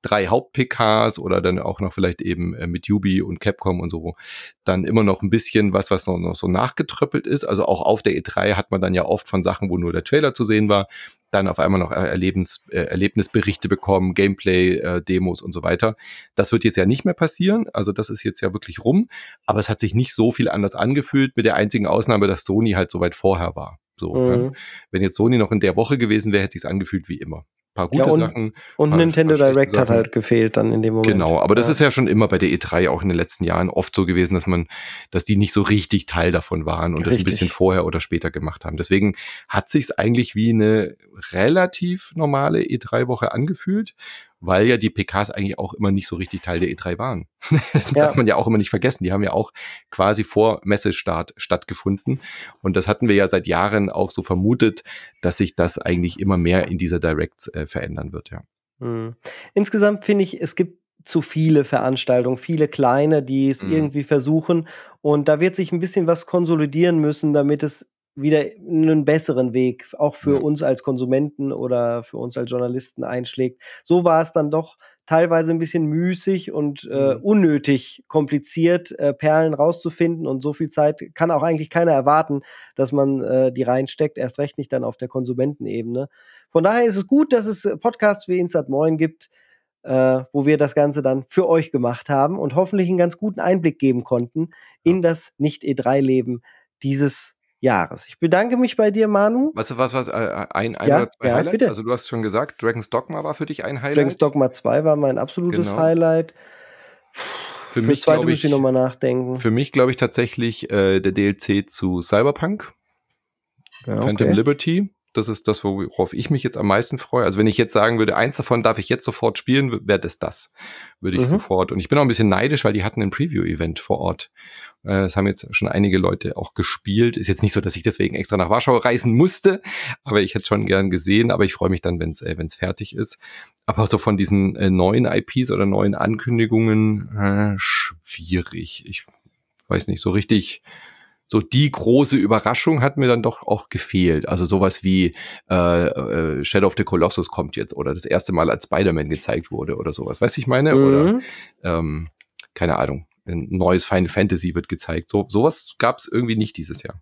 drei Haupt-PKs oder dann auch noch vielleicht eben äh, mit Yubi und Capcom und so, dann immer noch ein bisschen was, was noch, noch so nachgetröppelt ist. Also auch auf der E3 hat man dann ja oft von Sachen, wo nur der Trailer zu sehen war, dann auf einmal noch Erlebnis, äh, Erlebnisberichte bekommen, Gameplay-Demos äh, und so weiter. Das wird jetzt ja nicht mehr passieren. Also das ist jetzt ja wirklich rum. Aber es hat sich nicht so viel anders angefühlt, mit der einzigen Ausnahme, dass Sony halt so weit vorher war. So, ne? mhm. Wenn jetzt Sony noch in der Woche gewesen wäre, hätte es sich angefühlt wie immer paar gute ja, und, Sachen. Und Nintendo Direct Sachen. hat halt gefehlt dann in dem Moment. Genau, aber das ist ja schon immer bei der E3 auch in den letzten Jahren oft so gewesen, dass man, dass die nicht so richtig Teil davon waren und richtig. das ein bisschen vorher oder später gemacht haben. Deswegen hat sich's eigentlich wie eine relativ normale E3-Woche angefühlt weil ja die PKs eigentlich auch immer nicht so richtig Teil der E3 waren. *laughs* das ja. darf man ja auch immer nicht vergessen. Die haben ja auch quasi vor Messestart stattgefunden. Und das hatten wir ja seit Jahren auch so vermutet, dass sich das eigentlich immer mehr in dieser Directs äh, verändern wird, ja. Mhm. Insgesamt finde ich, es gibt zu viele Veranstaltungen, viele kleine, die es mhm. irgendwie versuchen. Und da wird sich ein bisschen was konsolidieren müssen, damit es wieder einen besseren Weg auch für ja. uns als Konsumenten oder für uns als Journalisten einschlägt. So war es dann doch teilweise ein bisschen müßig und äh, mhm. unnötig kompliziert, äh, Perlen rauszufinden und so viel Zeit kann auch eigentlich keiner erwarten, dass man äh, die reinsteckt, erst recht nicht dann auf der Konsumentenebene. Von daher ist es gut, dass es Podcasts wie Insert Moin gibt, äh, wo wir das Ganze dann für euch gemacht haben und hoffentlich einen ganz guten Einblick geben konnten in das Nicht-E3-Leben dieses Jahres. Ich bedanke mich bei dir, Manu. Was, was, was, äh, ein, ein ja, oder zwei ja, Highlights? Bitte. Also du hast schon gesagt, Dragon's Dogma war für dich ein Highlight. Dragon's Dogma 2 war mein absolutes genau. Highlight. Für, für mich, zweite muss ich nochmal nachdenken. Für mich, glaube ich, tatsächlich äh, der DLC zu Cyberpunk. Ja, okay. Phantom Liberty. Das ist das, worauf ich mich jetzt am meisten freue. Also wenn ich jetzt sagen würde, eins davon darf ich jetzt sofort spielen, wäre das das. Würde ich mhm. sofort. Und ich bin auch ein bisschen neidisch, weil die hatten ein Preview-Event vor Ort. Äh, das haben jetzt schon einige Leute auch gespielt. Ist jetzt nicht so, dass ich deswegen extra nach Warschau reisen musste, aber ich hätte schon gern gesehen. Aber ich freue mich dann, wenn es äh, wenn's fertig ist. Aber so von diesen äh, neuen IPs oder neuen Ankündigungen, äh, schwierig. Ich weiß nicht, so richtig so die große Überraschung hat mir dann doch auch gefehlt. Also sowas wie äh, äh, Shadow of the Colossus kommt jetzt oder das erste Mal als Spider-Man gezeigt wurde oder sowas. Weißt du, ich meine? Mhm. Oder ähm, keine Ahnung, ein neues Final Fantasy wird gezeigt. So sowas gab es irgendwie nicht dieses Jahr.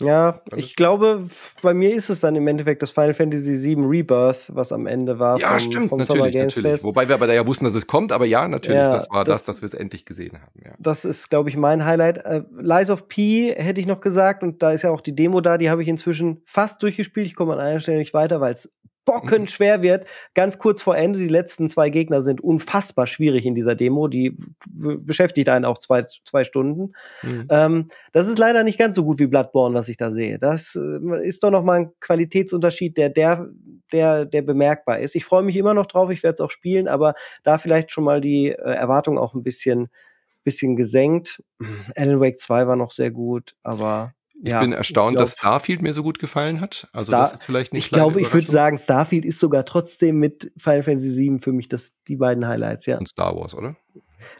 Ja, ich glaube, bei mir ist es dann im Endeffekt das Final Fantasy VII Rebirth, was am Ende war. Ja, vom, stimmt, vom natürlich, natürlich. Wobei wir aber da ja wussten, dass es kommt, aber ja, natürlich, ja, das war das, das dass wir es endlich gesehen haben. Ja. Das ist, glaube ich, mein Highlight. Äh, Lies of P hätte ich noch gesagt, und da ist ja auch die Demo da, die habe ich inzwischen fast durchgespielt. Ich komme an einer Stelle nicht weiter, weil es bocken schwer wird. Ganz kurz vor Ende, die letzten zwei Gegner sind unfassbar schwierig in dieser Demo. Die beschäftigt einen auch zwei, zwei Stunden. Mhm. Ähm, das ist leider nicht ganz so gut wie Bloodborne, was ich da sehe. Das äh, ist doch noch mal ein Qualitätsunterschied, der, der, der, der bemerkbar ist. Ich freue mich immer noch drauf, ich werde es auch spielen, aber da vielleicht schon mal die äh, Erwartung auch ein bisschen, bisschen gesenkt. Alan Wake 2 war noch sehr gut, aber ich ja, bin erstaunt, glaub, dass Starfield mir so gut gefallen hat. Also Star das ist vielleicht nicht. Ich glaube, ich würde sagen, Starfield ist sogar trotzdem mit Final Fantasy VII für mich das, die beiden Highlights, ja. Und Star Wars, oder?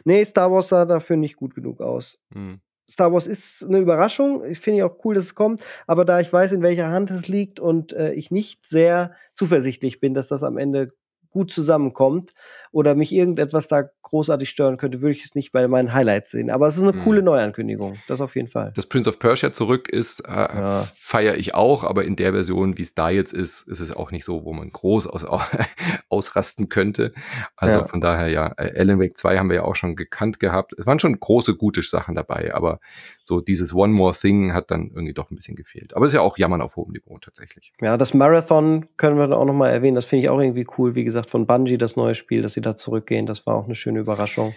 Nee, Star Wars sah dafür nicht gut genug aus. Hm. Star Wars ist eine Überraschung. Ich finde auch cool, dass es kommt. Aber da ich weiß, in welcher Hand es liegt und äh, ich nicht sehr zuversichtlich bin, dass das am Ende gut zusammenkommt oder mich irgendetwas da großartig stören könnte, würde ich es nicht bei meinen Highlights sehen. Aber es ist eine hm. coole Neuankündigung, das auf jeden Fall. Dass Prince of Persia zurück ist, äh, ja. feiere ich auch, aber in der Version, wie es da jetzt ist, ist es auch nicht so, wo man groß aus, *laughs* ausrasten könnte. Also ja. von daher ja, äh, Alan Wake 2 haben wir ja auch schon gekannt gehabt. Es waren schon große, gute Sachen dabei, aber so dieses One More Thing hat dann irgendwie doch ein bisschen gefehlt. Aber ist ja auch Jammern auf hohem Niveau tatsächlich. Ja, das Marathon können wir dann auch nochmal erwähnen. Das finde ich auch irgendwie cool. Wie gesagt, von Bungie das neue Spiel, dass sie da zurückgehen. Das war auch eine schöne Überraschung.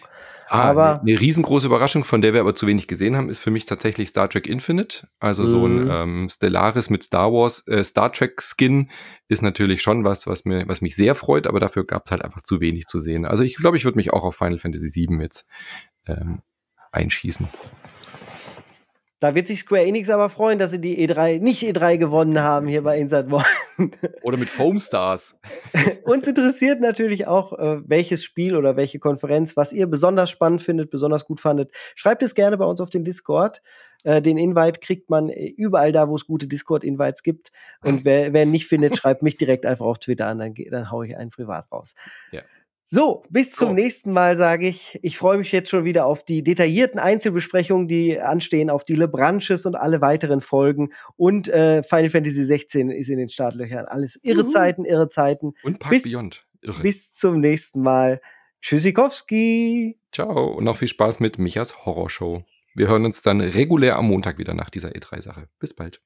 Ah, aber eine, eine riesengroße Überraschung, von der wir aber zu wenig gesehen haben, ist für mich tatsächlich Star Trek Infinite. Also so ein mhm. ähm, Stellaris mit Star Wars, äh, Star Trek Skin ist natürlich schon was, was mir, was mich sehr freut, aber dafür gab es halt einfach zu wenig zu sehen. Also ich glaube, ich würde mich auch auf Final Fantasy VII jetzt ähm, einschießen. Da wird sich Square Enix aber freuen, dass sie die E3 nicht E3 gewonnen haben hier bei Inside One. *laughs* Oder mit Foam Stars. *laughs* Uns interessiert natürlich auch, äh, welches Spiel oder welche Konferenz, was ihr besonders spannend findet, besonders gut fandet. Schreibt es gerne bei uns auf den Discord. Äh, den Invite kriegt man äh, überall da, wo es gute Discord-Invites gibt. Und wer, wer nicht findet, *laughs* schreibt mich direkt einfach auf Twitter an, dann, dann haue ich einen privat raus. Ja. So, bis zum nächsten Mal sage ich. Ich freue mich jetzt schon wieder auf die detaillierten Einzelbesprechungen, die anstehen, auf die LeBranches und alle weiteren Folgen. Und äh, Final Fantasy 16 ist in den Startlöchern. Alles irre Zeiten, irre Zeiten. Und Park bis, Beyond. Irre. Bis zum nächsten Mal. Tschüssikowski. Ciao und noch viel Spaß mit Michas Horrorshow. Wir hören uns dann regulär am Montag wieder nach dieser E3-Sache. Bis bald.